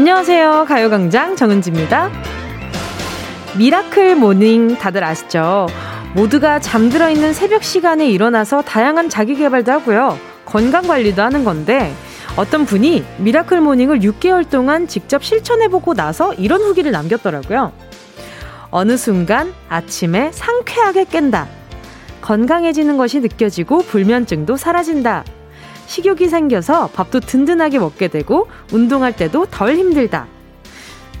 안녕하세요. 가요광장 정은지입니다. miracle morning 다들 아시죠? 모두가 잠들어 있는 새벽 시간에 일어나서 다양한 자기 개발도 하고요. 건강 관리도 하는 건데 어떤 분이 miracle morning을 6개월 동안 직접 실천해보고 나서 이런 후기를 남겼더라고요. 어느 순간 아침에 상쾌하게 깬다. 건강해지는 것이 느껴지고 불면증도 사라진다. 식욕이 생겨서 밥도 든든하게 먹게 되고 운동할 때도 덜 힘들다.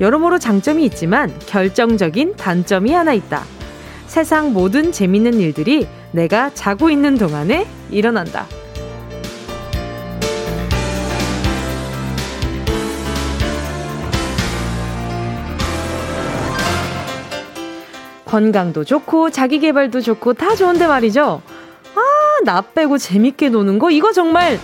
여러모로 장점이 있지만 결정적인 단점이 하나 있다. 세상 모든 재밌는 일들이 내가 자고 있는 동안에 일어난다. 건강도 좋고 자기 개발도 좋고 다 좋은데 말이죠. 나 빼고 재밌게 노는 거 이거 정말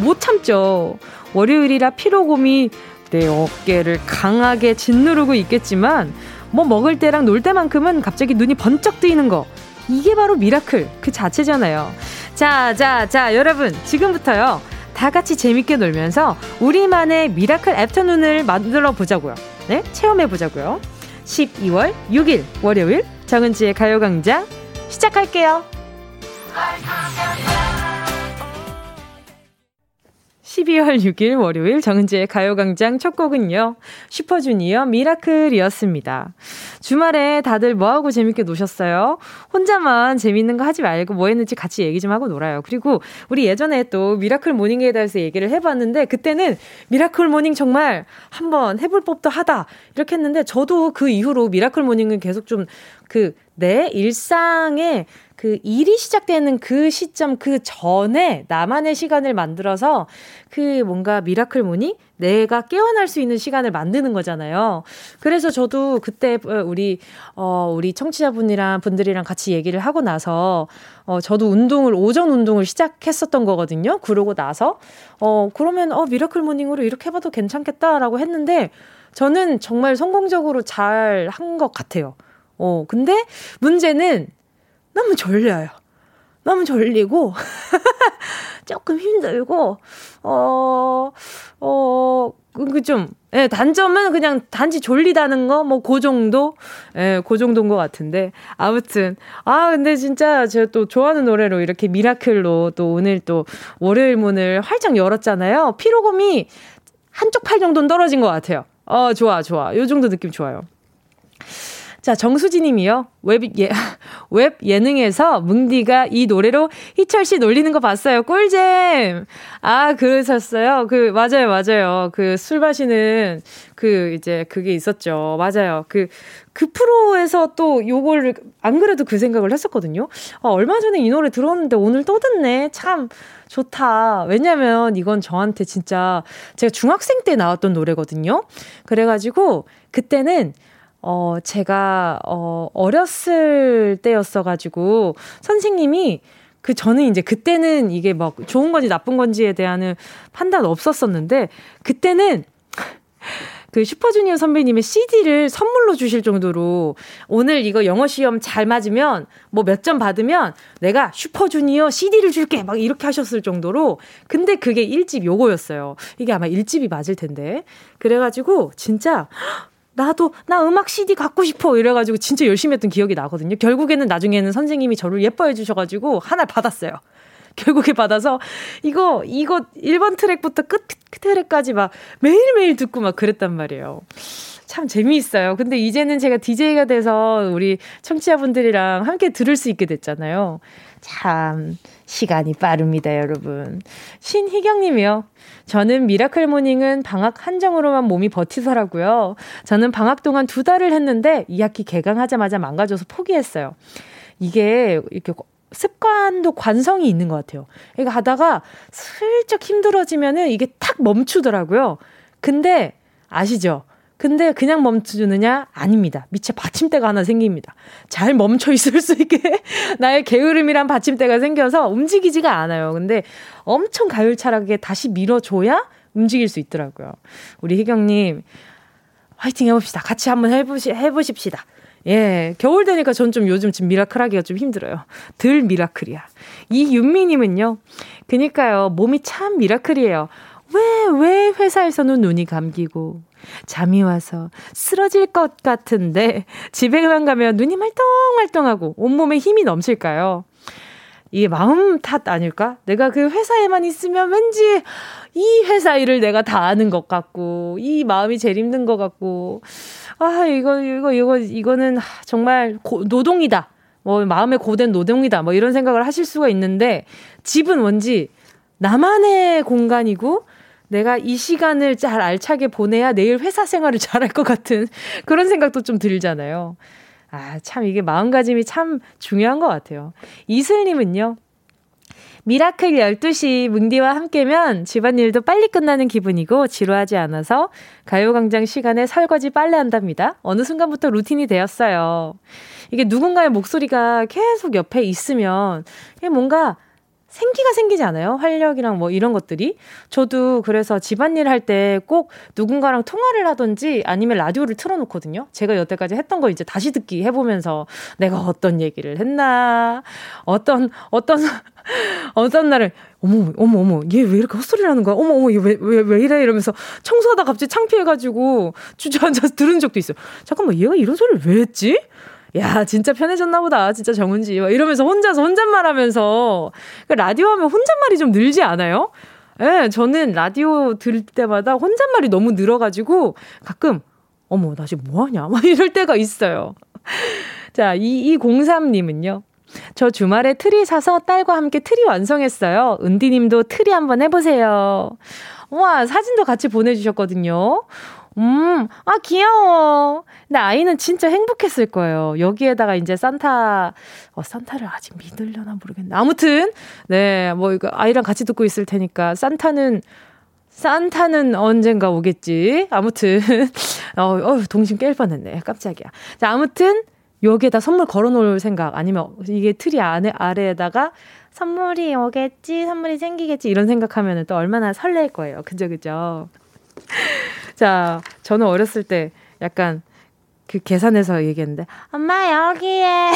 못 참죠. 월요일이라 피로곰이 내 어깨를 강하게 짓누르고 있겠지만 뭐 먹을 때랑 놀 때만큼은 갑자기 눈이 번쩍 뜨이는 거 이게 바로 miracle 그 자체잖아요. 자, 자, 자, 여러분 지금부터요. 다 같이 재밌게 놀면서 우리만의 miracle afternoon을 만들어 보자고요. 네? 체험해 보자고요. 12월 6일 월요일 정은지의 가요광장 시작할게요. 12월 6일 월요일 정은지의 가요광장 첫 곡은요. 슈퍼주니어 Miracle이었습니다. 주말에 다들 뭐하고 재밌게 노셨어요? 혼자만 재밌는 거 하지 말고 뭐 했는지 같이 얘기 좀 하고 놀아요. 그리고 우리 예전에 또 miracle morning에 대해서 얘기를 해봤는데 그때는 miracle morning 정말 한번 해볼 법도 하다 이렇게 했는데 저도 그 이후로 miracle morning을 계속 좀 그 내 일상에 그 일이 시작되는 그 시점 그 전에 나만의 시간을 만들어서 그 뭔가 miracle morning 내가 깨어날 수 있는 시간을 만드는 거잖아요. 그래서 저도 그때 우리 어 우리 청취자분이랑 분들이랑 같이 얘기를 하고 나서 어 저도 운동을 오전 운동을 시작했었던 거거든요. 그러고 나서 어 그러면 어 miracle morning으로 이렇게 해 봐도 괜찮겠다라고 했는데 저는 정말 성공적으로 잘 한 것 같아요. 어 근데 문제는 너무 졸려요. 너무 졸리고, 조금 힘들고, 어, 어, 그 좀, 예, 단점은 그냥 단지 졸리다는 거, 뭐, 그 정도? 예, 그 정도인 것 같은데. 아무튼, 아, 근데 진짜 제가 또 좋아하는 노래로 이렇게 Miracle로 또 오늘 또 월요일 문을 활짝 열었잖아요. 피로감이 한쪽 팔 정도는 떨어진 것 같아요. 어, 좋아, 좋아. 요 정도 느낌 좋아요. 자, 정수진 님이요. 웹, 예, 웹 예능에서 뭉디가 이 노래로 희철 씨 놀리는 거 봤어요. 꿀잼! 아, 그러셨어요? 그, 맞아요, 맞아요. 그 술 마시는 그, 이제 그게 있었죠. 맞아요. 그, 그 프로에서 또 요걸, 안 그래도 그 생각을 했었거든요. 아, 얼마 전에 이 노래 들었는데 오늘 또 듣네. 참. 좋다. 왜냐면 이건 저한테 진짜 제가 중학생 때 나왔던 노래거든요. 그래가지고 그때는 어, 제가, 어, 어렸을 때였어가지고, 선생님이, 그, 저는 이제 그때는 이게 막 좋은 건지 나쁜 건지에 대한 판단 없었었는데, 그때는, 그 슈퍼주니어 선배님의 CD를 선물로 주실 정도로 오늘 이거 영어 시험 잘 맞으면 뭐 몇 점 받으면 내가 슈퍼주니어 CD를 줄게 막 이렇게 하셨을 정도로 근데 그게 1집 요거였어요. 이게 아마 1집이 맞을 텐데. 그래가지고 진짜 나도 나 음악 CD 갖고 싶어 이래가지고 진짜 열심히 했던 기억이 나거든요. 결국에는 나중에는 선생님이 저를 예뻐해 주셔가지고 하나 받았어요. 결국에 받아서 이거 이거 1번 트랙부터 끝 트랙까지 막 매일매일 듣고 막 그랬단 말이에요. 참 재미있어요. 근데 이제는 제가 DJ가 돼서 우리 청취자분들이랑 함께 들을 수 있게 됐잖아요. 참 시간이 빠릅니다, 여러분. 신희경 님이요. 저는 miracle morning은 방학 한정으로만 몸이 버티더라고요. 저는 방학 동안 두 달을 했는데 2학기 개강하자마자 망가져서 포기했어요. 이게 이렇게 습관도 관성이 있는 것 같아요. 그러니까 하다가 슬쩍 힘들어지면은 이게 탁 멈추더라고요. 근데 아시죠? 근데 그냥 멈춰주느냐? 아닙니다. 밑에 받침대가 하나 생깁니다. 잘 멈춰 있을 수 있게 나의 게으름이란 받침대가 생겨서 움직이지가 않아요. 근데 엄청 가열차게 다시 밀어줘야 움직일 수 있더라고요. 우리 희경님, 화이팅 해봅시다. 같이 한번 해보시, 해보십시다. 예, 겨울 되니까 전 좀 요즘 지금 miracle 하기가 좀 힘들어요. 덜 miracle이야. 이윤미님은요, 그니까요, 몸이 참 미라클이에요. 왜, 왜 회사에서는 눈이 감기고, 잠이 와서 쓰러질 것 같은데, 집에만 가면 눈이 말똥말똥하고, 온몸에 힘이 넘칠까요? 이게 마음 탓 아닐까? 내가 그 회사에만 있으면 왠지 이 회사 일을 내가 다 아는 것 같고, 이 마음이 제일 힘든 것 같고, 아, 이거, 이거, 이거, 이거는 정말 고, 노동이다. 뭐, 마음에 고된 노동이다. 뭐, 이런 생각을 하실 수가 있는데, 집은 뭔지 나만의 공간이고, 내가 이 시간을 잘 알차게 보내야 내일 회사 생활을 잘할 것 같은 그런 생각도 좀 들잖아요. 아, 참, 이게 마음가짐이 참 중요한 것 같아요. 이슬님은요, miracle 12시 뭉디와 함께면 집안일도 빨리 끝나는 기분이고 지루하지 않아서 가요광장 시간에 설거지 빨래 한답니다. 어느 순간부터 루틴이 되었어요. 이게 누군가의 목소리가 계속 옆에 있으면 뭔가 생기가 생기지 않아요? 활력이랑 뭐 이런 것들이. 저도 그래서 집안일 할 때 꼭 누군가랑 통화를 하든지 아니면 라디오를 틀어놓거든요. 제가 여태까지 했던 거 이제 다시 듣기 해보면서 내가 어떤 얘기를 했나, 어떤, 어떤, 어떤 날을, 어머, 어머, 어머, 얘 왜 이렇게 헛소리를 하는 거야? 어머, 어머, 얘 왜, 왜, 왜 이래? 이러면서 청소하다 갑자기 창피해가지고 주저앉아서 들은 적도 있어요. 잠깐만, 얘가 이런 소리를 왜 했지? 야, 진짜 편해졌나 보다. 진짜 정은지. 막 이러면서 혼자서 혼잣말 하면서. 그 라디오 하면 혼잣말이 좀 늘지 않아요? 예, 네, 저는 라디오 들을 때마다 혼잣말이 너무 늘어가지고 가끔, 어머, 나 지금 뭐 하냐? 막 이럴 때가 있어요. 자, 2203님은요. 저 주말에 트리 사서 딸과 함께 트리 완성했어요. 은디님도 트리 한번 해보세요. 와, 사진도 같이 보내주셨거든요. 음, 아, 귀여워. 근데 아이는 진짜 행복했을 거예요. 여기에다가 이제 산타, 어, 산타를 아직 믿으려나 모르겠네. 아무튼, 네, 뭐, 이거 아이랑 같이 듣고 있을 테니까, 산타는, 산타는 언젠가 오겠지. 아무튼, 어, 어 동심 깰 뻔했네. 깜짝이야. 자, 아무튼, 여기에다 선물 걸어 놓을 생각, 아니면 이게 트리 안에, 아래에다가 선물이 오겠지, 선물이 생기겠지, 이런 생각하면 또 얼마나 설렐 거예요. 그죠, 그죠? 자, 저는 어렸을 때 약간 그 계산해서 얘기했는데 엄마 여기에.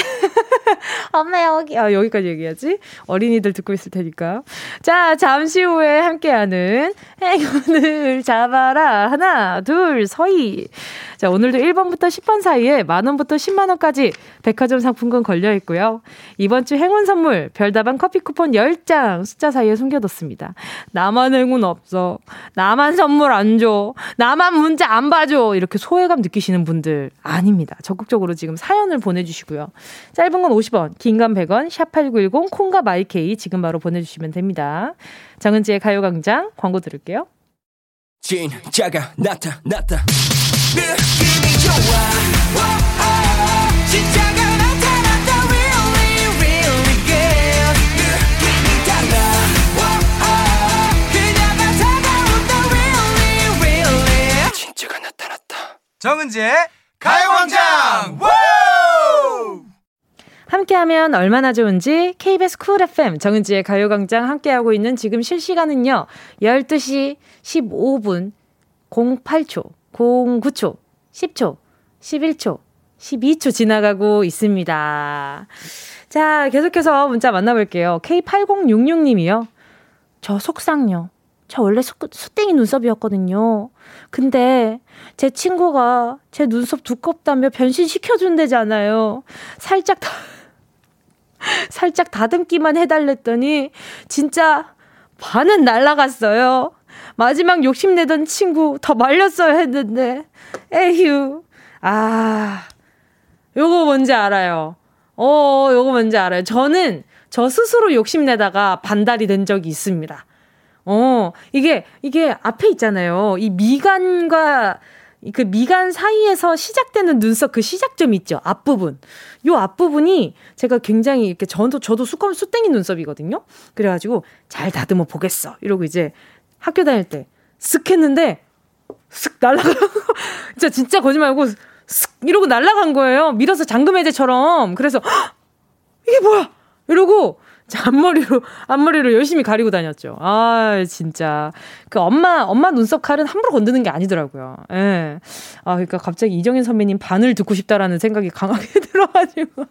엄마 여기. 아 여기까지 얘기하지. 어린이들 듣고 있을 테니까. 자 잠시 후에 함께하는 행운을 잡아라. 하나 둘 서희. 자 오늘도 1번부터 10번 사이에 만 원부터 10만 원까지 백화점 상품권 걸려 있고요. 이번 주 행운 선물 별다방 커피 쿠폰 10장 숫자 사이에 숨겨뒀습니다. 나만 행운 없어. 나만 선물 안 줘. 나만 문자 안 봐줘. 이렇게 소외감 느끼시는 분들 아닙니다. 적극적으로 지금 사연을 보내주시고요. 짧은 건 50원, 긴 건 100원, 샵8910, 콩과 마이케이 지금 바로 보내주시면 됩니다. 정은지의 가요광장 광고 들을게요. 진짜가 나타났다. 느낌이 좋아. 오, 오, 진짜가 나타났다. Really, really good. 느낌이 달라. 오, 그녀가 다가온다. Really, really. 진짜가 나타났다. 정은지의 가요광장 함께하면 얼마나 좋은지 KBS 쿨 FM 정은지의 가요광장 함께하고 있는 지금 실시간은요 12시 15분 08초 09초 10초 11초 12초 지나가고 있습니다. 자, 계속해서 문자 만나볼게요. K8066님이요. 저 속상요. 저 원래 수, 수땡이 눈썹이었거든요. 근데 제 친구가 제 눈썹 두껍다며 변신시켜준대잖아요. 살짝 다, 살짝 다듬기만 해달랬더니 진짜 반은 날라갔어요. 마지막 욕심내던 친구 더 말렸어야 했는데 에휴 아 요거 뭔지 알아요. 어 요거 뭔지 알아요. 저는 저 스스로 욕심내다가 반달이 된 적이 있습니다. 어, 이게, 이게 앞에 있잖아요. 이 미간과 그 미간 사이에서 시작되는 눈썹 그 시작점 있죠. 앞부분. 요 앞부분이 제가 굉장히 이렇게 저도, 저도 수검 수땡이 눈썹이거든요. 그래가지고 잘 다듬어 보겠어. 이러고 이제 학교 다닐 때쓱 했는데 쓱 날라가. 진짜, 진짜 거짓말고 쓱 이러고 날라간 거예요. 밀어서 잠금 해제처럼. 그래서 이게 뭐야? 이러고 앞머리로, 앞머리로 열심히 가리고 다녔죠. 아, 진짜. 그 엄마, 엄마 눈썹 칼은 함부로 건드는 게 아니더라고요. 예. 아, 그러니까 갑자기 이정현 선배님 반을 듣고 싶다라는 생각이 강하게 들어가지고.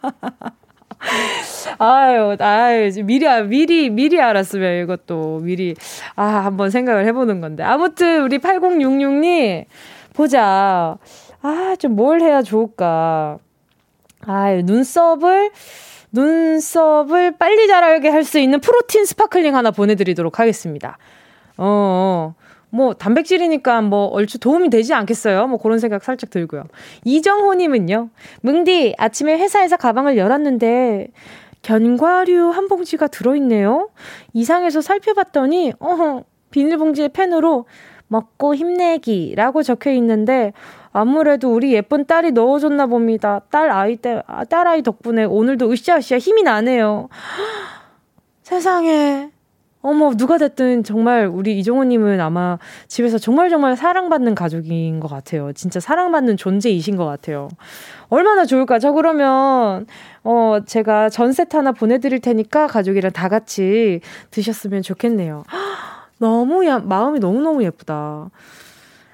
아유, 아유, 미리, 미리, 미리 알았으면 이것도 미리, 아, 한번 생각을 해보는 건데. 아무튼, 우리 8066님, 보자. 아, 좀 뭘 해야 좋을까. 아유, 눈썹을, 눈썹을 빨리 자라게 할 수 있는 protein sparkling 하나 보내드리도록 하겠습니다. 어, 어. 뭐 단백질이니까 뭐 얼추 도움이 되지 않겠어요? 뭐 그런 생각 살짝 들고요. 이정호님은요. 뭉디 아침에 회사에서 가방을 열었는데 견과류 한 봉지가 들어있네요. 이상해서 살펴봤더니 어허 비닐봉지에 펜으로 먹고 힘내기라고 적혀 있는데 아무래도 우리 예쁜 딸이 넣어줬나 봅니다. 딸 아이 때, 아, 딸 아이 덕분에 오늘도 으쌰으쌰 힘이 나네요. 세상에. 어머, 누가 됐든 정말 우리 이종호님은 아마 집에서 정말 정말 사랑받는 가족인 것 같아요. 진짜 사랑받는 존재이신 것 같아요. 얼마나 좋을까? 저 그러면, 어, 제가 전 세트 하나 보내드릴 테니까 가족이랑 다 같이 드셨으면 좋겠네요. 너무, 야, 마음이 너무너무 예쁘다.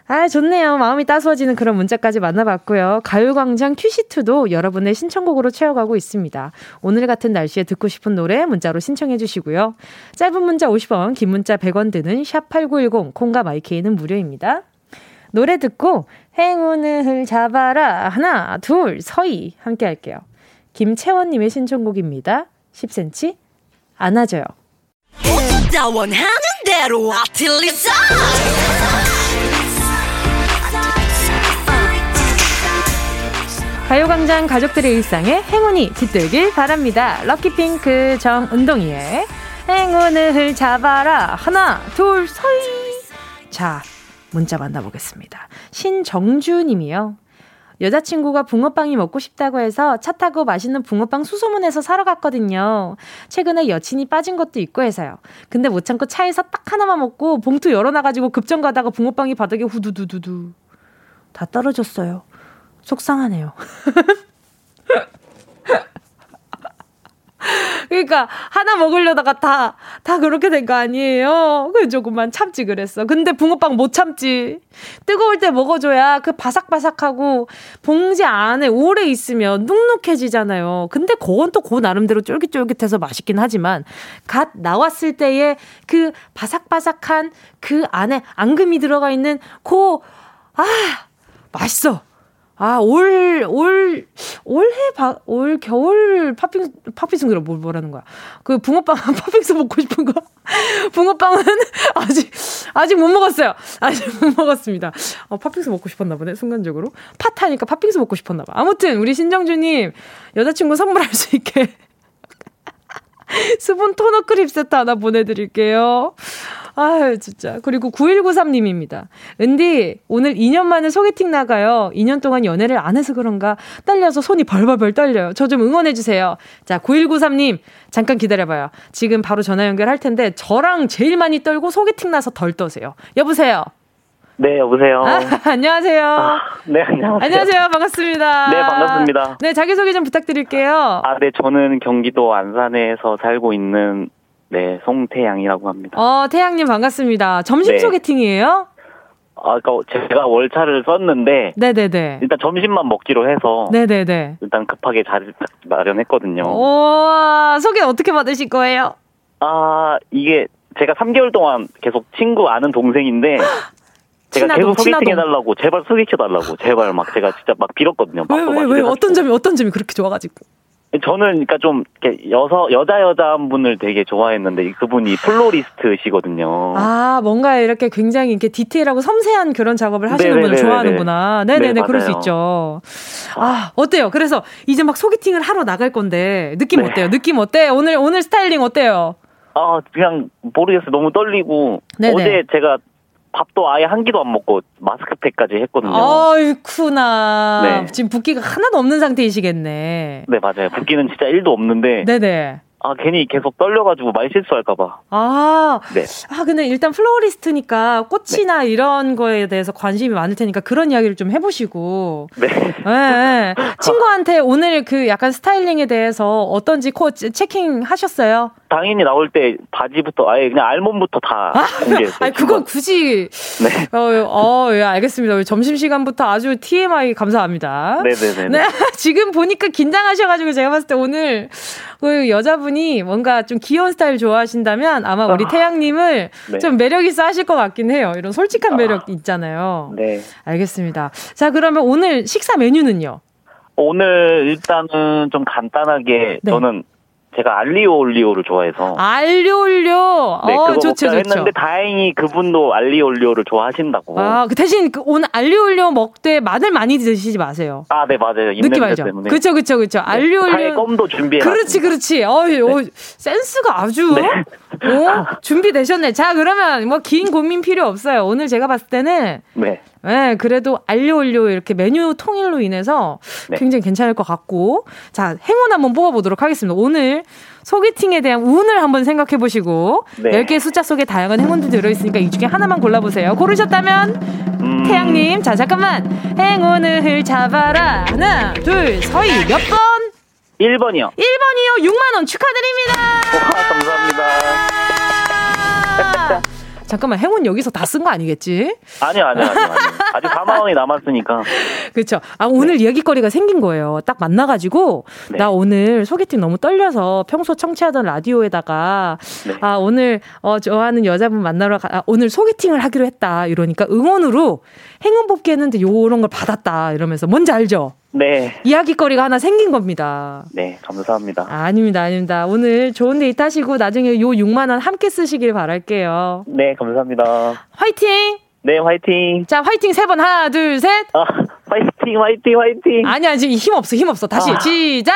아, 좋네요. 마음이 따스워지는 그런 문자까지 만나봤고요. 가요광장 큐시트도 여러분의 신청곡으로 채워가고 있습니다. 오늘 같은 날씨에 듣고 싶은 노래 문자로 신청해 주시고요. 짧은 문자 50원, 긴 문자 100원 드는 샵8910, 콩과 마이케이는 무료입니다. 노래 듣고 행운을 잡아라. 하나, 둘, 서희. 함께 할게요. 김채원님의 신청곡입니다. 10cm 안아줘요. 원하는 대로 아틀리사 가요광장 가족들의 일상에 행운이 깃들길 바랍니다. 럭키핑크 정은동이의 행운을 잡아라. 하나, 둘, 서이. 자, 문자 만나보겠습니다. 신정주 님이요. 여자친구가 붕어빵이 먹고 싶다고 해서 차 타고 맛있는 붕어빵 수소문해서 사러 갔거든요. 최근에 여친이 빠진 것도 있고 해서요. 근데 못 참고 차에서 딱 하나만 먹고 봉투 열어놔가지고 급정 가다가 붕어빵이 바닥에 후두두두두. 다 떨어졌어요. 속상하네요. 그러니까 하나 먹으려다가 다 다 그렇게 된 거 아니에요. 그 조금만 참지 그랬어. 근데 붕어빵 못 참지. 뜨거울 때 먹어줘야 그 바삭바삭하고 봉지 안에 오래 있으면 눅눅해지잖아요. 근데 그건 또 그 나름대로 쫄깃쫄깃해서 맛있긴 하지만 갓 나왔을 때의 그 바삭바삭한 그 안에 앙금이 들어가 있는 그 아 맛있어. 아, 올, 올, 올해, 바, 올, 겨울 팥빙, 팥빙수라 뭘, 뭐라는 거야. 그 붕어빵, 팥빙수 먹고 싶은 거. 붕어빵은 아직, 아직 못 먹었어요. 아직 못 먹었습니다. 어, 팥빙수 먹고 싶었나 보네, 순간적으로. 팥하니까 팥빙수 먹고 싶었나 봐. 아무튼, 우리 신정주님, 여자친구 선물할 수 있게. 수분 토너 크림 세트 하나 보내드릴게요. 아유, 진짜. 그리고 9193님입니다. 은디, 오늘 2년 만에 소개팅 나가요. 2년 동안 연애를 안 해서 그런가 떨려서 손이 벌벌벌 떨려요. 저 좀 응원해주세요. 자, 9193님, 잠깐 기다려봐요. 지금 바로 전화 연결할 텐데, 저랑 제일 많이 떨고 소개팅 나서 덜 떠세요. 여보세요? 네, 여보세요. 아, 안녕하세요. 아, 네, 안녕하세요. 안녕하세요. 반갑습니다. 네, 반갑습니다. 네, 자기소개 좀 부탁드릴게요. 아, 네, 저는 경기도 안산에서 살고 있는 네, 송태양이라고 합니다. 어, 태양님 반갑습니다. 점심 네. 소개팅이에요? 아, 그러니까 제가 월차를 썼는데 네네네. 일단 점심만 먹기로 해서 네네네. 일단 급하게 자리를 마련했거든요. 오, 소개 어떻게 받으실 거예요? 아, 이게 제가 3개월 동안 계속 친구 아는 동생인데 제가 친하동, 계속 소개팅 해달라고 제발 소개시켜달라고 제발 막 제가 진짜 막 빌었거든요. 왜왜 왜 어떤 점이 어떤 점이 그렇게 좋아가지고? 저는 그러니까 좀 이렇게 여서 여자 여자 한 분을 되게 좋아했는데 그분이 플로리스트시거든요. 아 뭔가 이렇게 굉장히 이렇게 디테일하고 섬세한 그런 작업을 하시는 네네네네. 분을 좋아하는구나. 네네네 네, 그럴 수 있죠. 아 어때요? 그래서 이제 막 소개팅을 하러 나갈 건데 느낌 네. 어때요? 느낌 어때? 오늘 오늘 스타일링 어때요? 아 그냥 모르겠어요. 너무 떨리고 네네. 어제 제가 밥도 아예 한 끼도 안 먹고 마스크팩까지 했거든요. 아이쿠나. 네. 지금 붓기가 하나도 없는 상태이시겠네. 네, 맞아요. 붓기는 진짜 1도 없는데. 네네. 아, 괜히 계속 떨려가지고 말 실수할까봐. 아, 네. 아, 근데 일단 플로리스트니까 꽃이나 네. 이런 거에 대해서 관심이 많을 테니까 그런 이야기를 좀 해보시고. 네. 네. 친구한테 오늘 그 약간 스타일링에 대해서 어떤지 코 체킹 하셨어요? 당연히 나올 때 바지부터 아예 그냥 알몸부터 다 아, 공개했어요. 아니, 그건 굳이. 네. 어, 어, 예, 알겠습니다. 점심 시간부터 아주 TMI 감사합니다. 네네네. 네. 지금 보니까 긴장하셔가지고 제가 봤을 때 오늘 그 여자분 이 뭔가 좀 귀여운 스타일 좋아하신다면 아마 우리 아, 태양님을 네. 좀 매력있어 하실 것 같긴 해요. 이런 솔직한 아, 매력 있잖아요. 네. 알겠습니다. 자, 그러면 오늘 식사 메뉴는요? 오늘 일단은 좀 간단하게 네. 저는 제가 알리오 올리오를 좋아해서 알리오 올리오 네, 어, 그거 좋죠, 좋죠. 했는데 다행히 그분도 알리오 올리오를 좋아하신다고. 아, 그 대신 그 오늘 알리오 올리오 먹되 마늘 많이 드시지 마세요. 아, 네 맞아요. 느낌 알죠? 때문에. 그렇죠, 그렇죠, 그렇죠. 알리오 올리오. 껌도 준비해. 그렇지, 그렇지. 어, 네. 어, 센스가 아주 네. 어? 준비되셨네. 자, 그러면 뭐 긴 고민 필요 없어요. 오늘 제가 봤을 때는 네. 네, 그래도 알리오 올리오 이렇게 메뉴 통일로 인해서 네. 굉장히 괜찮을 것 같고. 자, 행운 한번 뽑아보도록 하겠습니다. 오늘 소개팅에 대한 운을 한번 생각해 보시고 네. 10개의 숫자 속에 다양한 행운들이 들어있으니까 이 중에 하나만 골라보세요. 고르셨다면 음... 태양님 자 잠깐만 행운을 잡아라 하나 둘 서희 몇 번? 1번이요. 1번이요. 6만원 축하드립니다. 와, 감사합니다. 잠깐만 행운 여기서 다 쓴 거 아니겠지? 아니요, 아니요, 아니요. 아니요. 아직 4만 원이 남았으니까. 그렇죠. 아 오늘 네. 이야기거리가 생긴 거예요. 딱 만나가지고 네. 나 오늘 소개팅 너무 떨려서 평소 청취하던 라디오에다가 네. 아 오늘 어 좋아하는 여자분 만나러 가, 아, 오늘 소개팅을 하기로 했다 이러니까 응원으로 행운 뽑기 했는데 요런 걸 받았다 이러면서 뭔지 알죠? 네. 이야기거리가 하나 생긴 겁니다. 네, 감사합니다. 아, 닙니다 아닙니다. 오늘 좋은 데이트 하시고 나중에 요 6만 원 함께 쓰시길 바랄게요. 네, 감사합니다. 화이팅! 네, 화이팅! 자, 화이팅 세 번. 하나, 둘, 셋. 아, 화이팅, 화이팅, 화이팅! 아니야, 지금 힘 없어, 힘 없어. 다시, 아. 시작!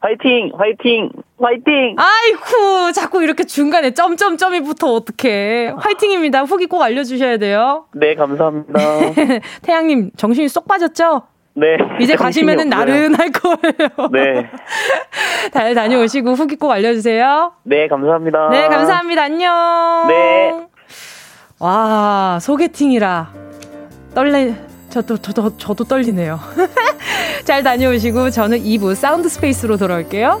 화이팅, 화이팅, 화이팅! 아이쿠, 자꾸 이렇게 중간에 점점점이 붙어, 어떡해. 화이팅입니다. 후기 꼭 알려주셔야 돼요. 네, 감사합니다. 태양님, 정신이 쏙 빠졌죠? 네. 이제 가시면은 나른할 거예요. 네. 잘 다녀오시고 후기 꼭 알려주세요. 네, 감사합니다. 네, 감사합니다. 안녕. 네. 와, 소개팅이라. 떨래, 저도, 저도, 저도 떨리네요. 잘 다녀오시고 저는 2부 sound space로 돌아올게요.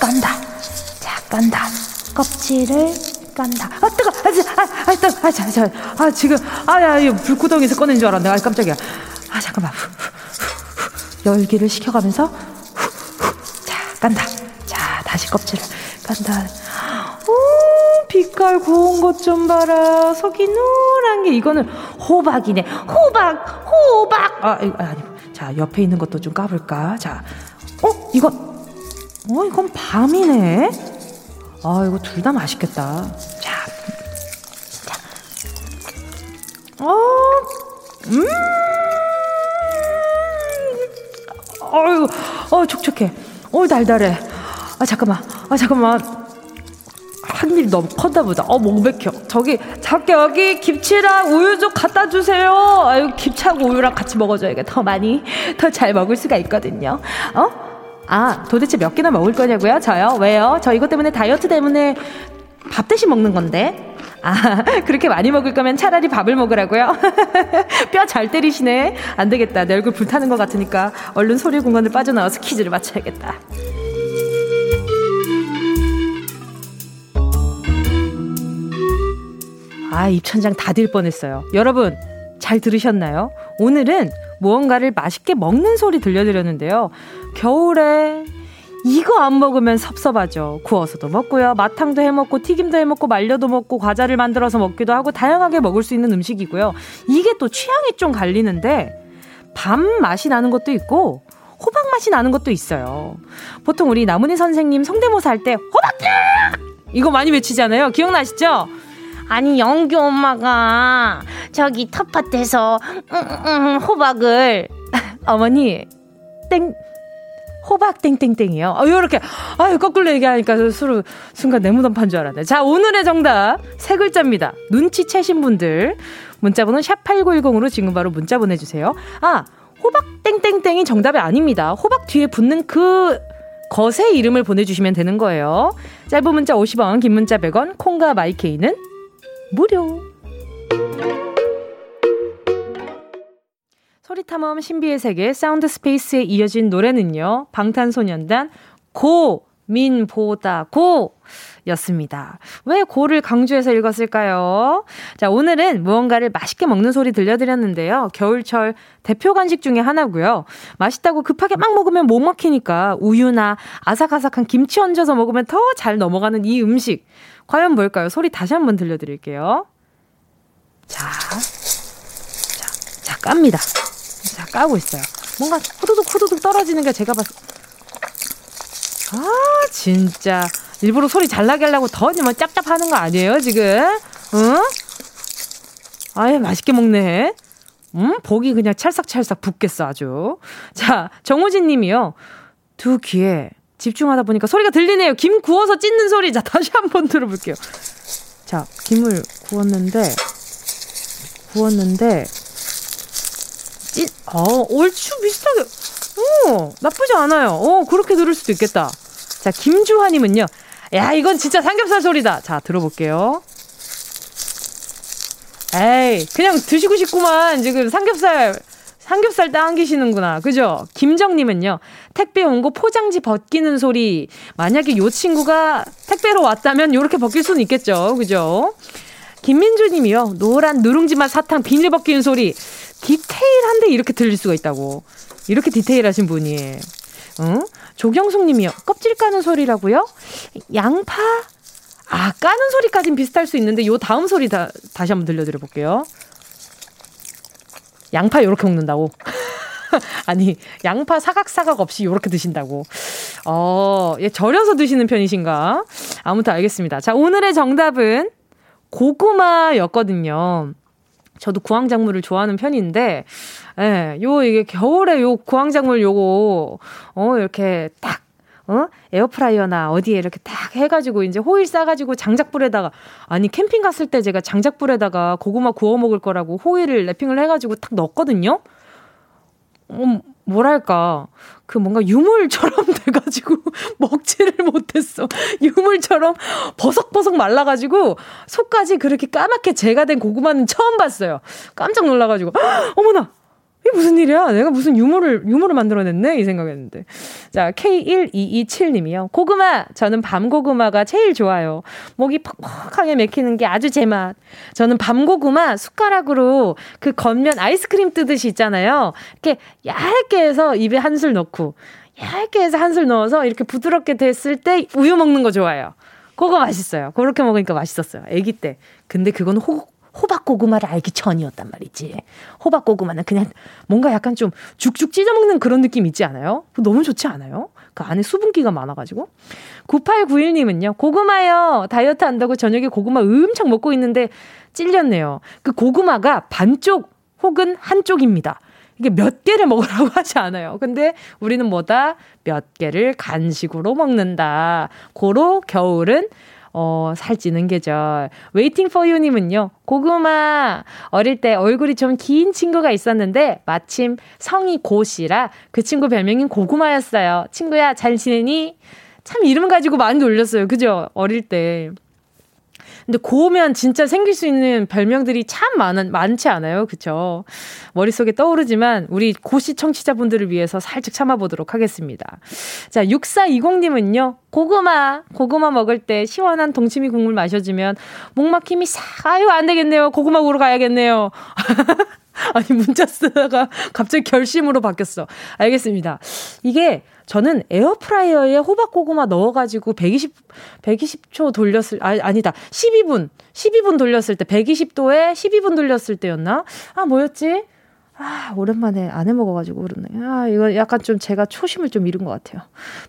깐다. 자, 깐다. 껍질을 깐다. 아, 뜨거! 아, 아, 아, 뜨거! 아, 자, 자, 아, 지금, 아, 야, 이 불구덩이에서 꺼낸 줄 알았네. 아, 깜짝이야. 아, 잠깐만. 후, 후, 후, 열기를 식혀가면서, 자, 깐다. 자, 다시 껍질을 깐다. 오, 빛깔 고운 것 좀 봐라. 속이 노란 게, 이거는 호박이네. 호박! 호박! 아, 아니, 자, 옆에 있는 것도 좀 까볼까? 자, 어? 이거, 어, 이건 밤이네? 아, 이거 둘 다 맛있겠다. 자, 자. 어, 음, 어유, 어, 촉촉해. 어, 달달해. 아, 잠깐만. 아, 잠깐만. 한 입이 너무 컸다 보다. 어, 목 맥혀. 저기, 자기 여기 김치랑 우유 좀 갖다 주세요. 아유, 김치하고 우유랑 같이 먹어줘야겠 더 많이, 더 잘 먹을 수가 있거든요. 어? 아, 도대체 몇 개나 먹을 거냐고요? 저요? 왜요? 저 이것 때문에 다이어트 때문에 밥 대신 먹는 건데. 아, 그렇게 많이 먹을 거면 차라리 밥을 먹으라고요? 뼈 잘 때리시네. 안 되겠다. 내 얼굴 불타는 것 같으니까 얼른 소리 공간을 빠져나와서 퀴즈를 맞춰야겠다. 아, 입천장 다될 뻔했어요. 여러분, 잘 들으셨나요? 오늘은 무언가를 맛있게 먹는 소리 들려드렸는데요. 겨울에 이거 안 먹으면 섭섭하죠. 구워서도 먹고요. 마탕도 해 먹고 튀김도 해 먹고 말려도 먹고 과자를 만들어서 먹기도 하고 다양하게 먹을 수 있는 음식이고요. 이게 또 취향이 좀 갈리는데 밤 맛이 나는 것도 있고 호박 맛이 나는 것도 있어요. 보통 우리 나문희 선생님 성대모사 할 때 호박죽 이거 많이 외치잖아요. 기억나시죠? 아니 영규 엄마가 저기 텃밭에서 음, 음, 호박을 어머니 땡 호박 땡땡땡이요. 어, 요렇게 아유 거꾸로 얘기하니까 서로 순간 내무덤판 줄 알았네. 자 오늘의 정답 세 글자입니다. 눈치채신 분들 문자번호 샵 #8910으로 지금 바로 문자 보내주세요. 아 호박 땡땡땡이 정답이 아닙니다. 호박 뒤에 붙는 그 것의 이름을 보내주시면 되는 거예요. 짧은 문자 50원, 긴 문자 100원, 콩과 마이케이는 무료. 탐험 신비의 세계 sound space에 이어진 노래는요. 방탄소년단 고민보다 Go였습니다. 왜 Go를 강조해서 읽었을까요? 자, 오늘은 무언가를 맛있게 먹는 소리 들려드렸는데요. 겨울철 대표 간식 중에 하나고요. 맛있다고 급하게 막 먹으면 못 막히니까 우유나 아삭아삭한 김치 얹어서 먹으면 더 잘 넘어가는 이 음식. 과연 뭘까요? 소리 다시 한번 들려드릴게요. 자, 자, 자, 깝니다. 자, 까고 있어요. 뭔가 후두둑 후두둑 떨어지는 게 제가 봤을 아, 진짜. 일부러 소리 잘 나게 하려고 더 뭐 짭짭하는 거 아니에요, 지금? 응? 아예 맛있게 먹네. 음, 복이 그냥 찰싹찰싹 붙겠어, 아주. 자, 정우진 님이요. 두 귀에 집중하다 보니까 소리가 들리네요. 김 구워서 찢는 소리. 자, 다시 한 번 들어볼게요. 자, 김을 구웠는데, 구웠는데, 찐, 어, 얼추 비슷하게, 어, 나쁘지 않아요. 어, 그렇게 들을 수도 있겠다. 자, 김주환님은요. 야, 이건 진짜 삼겹살 소리다. 자, 들어볼게요. 에이, 그냥 드시고 싶구만. 지금 삼겹살 삼겹살 당기시는구나. 그죠? 김정님은요, 택배 온 거 포장지 벗기는 소리. 만약에 요 친구가 택배로 왔다면 요렇게 벗길 수는 있겠죠. 그죠? 김민주 님이요, 노란 누룽지맛 사탕 비닐 벗기는 소리. 디테일한데 이렇게 들릴 수가 있다고. 이렇게 디테일하신 분이. 응? 조경숙 님이요, 껍질 까는 소리라고요? 양파? 아, 까는 소리까진 비슷할 수 있는데 요 다음 소리 다, 다시 한번 들려드려 볼게요. 양파 요렇게 먹는다고. 아니, 양파 사각사각 없이 요렇게 드신다고. 어, 예, 절여서 드시는 편이신가? 아무튼 알겠습니다. 자, 오늘의 정답은 고구마였거든요. 저도 구황작물을 좋아하는 편인데, 예, 요, 이게 겨울에 요 구황작물 요거, 어, 이렇게 딱 어? 에어프라이어나 어디에 이렇게 딱 해가지고 이제 호일 싸가지고 장작불에다가 아니 캠핑 갔을 때 제가 장작불에다가 고구마 구워 먹을 거라고 호일을 랩핑을 해가지고 딱 넣었거든요. 음, 뭐랄까 그 뭔가 유물처럼 돼가지고 먹지를 못했어. 유물처럼 버석버석 말라가지고 속까지 그렇게 까맣게 재가 된 고구마는 처음 봤어요. 깜짝 놀라가지고 어머나 이게 무슨 일이야? 내가 무슨 유머를, 유머를 만들어냈네? 이 생각했는데. 자, K1227님이요. 고구마! 저는 밤고구마가 제일 좋아요. 목이 퍽퍽하게 맥히는 게 아주 제 맛. 저는 밤고구마 숟가락으로 그 겉면 아이스크림 뜨듯이 있잖아요. 이렇게 얇게 해서 입에 한 술 넣고, 얇게 해서 한 술 넣어서 이렇게 부드럽게 됐을 때 우유 먹는 거 좋아해요. 그거 맛있어요. 그렇게 먹으니까 맛있었어요. 아기 때. 근데 그건 호, 호박고구마를 알기 전이었단 말이지. 호박고구마는 그냥 뭔가 약간 좀 죽죽 찢어먹는 그런 느낌 있지 않아요? 너무 좋지 않아요? 그 안에 수분기가 많아가지고. 9891님은요, 고구마요. 다이어트 한다고 저녁에 고구마 엄청 먹고 있는데 찔렸네요. 그 고구마가 반쪽 혹은 한쪽입니다. 이게 몇 개를 먹으라고 하지 않아요. 근데 우리는 뭐다? 몇 개를 간식으로 먹는다. 고로 겨울은 어, 살찌는 계절. waiting for you님은요, 고구마. 어릴 때 얼굴이 좀 긴 친구가 있었는데, 마침 성이 고씨라 그 친구 별명인 고구마였어요. 친구야, 잘 지내니? 참 이름 가지고 많이 놀렸어요. 그죠? 어릴 때. 근데 고우면 진짜 생길 수 있는 별명들이 참 많, 많지 않아요? 그쵸? 머릿속에 떠오르지만 우리 고시 청취자분들을 위해서 살짝 참아보도록 하겠습니다. 자, 6420님은요, 고구마, 고구마 먹을 때 시원한 동치미 국물 마셔주면 목 막힘이 싹, 아유, 안 되겠네요. 고구마 구러 가야겠네요. 아니, 문자 쓰다가 갑자기 결심으로 바뀌었어. 알겠습니다. 이게 저는 에어프라이어에 호박고구마 넣어가지고 120, 120초 돌렸을, 아, 아니다. 12분, 12분 돌렸을 때, 120도에 12분 돌렸을 때였나? 아, 뭐였지? 아, 오랜만에 안 해 먹어가지고 그러네. 아, 이거 약간 좀 제가 초심을 좀 잃은 것 같아요.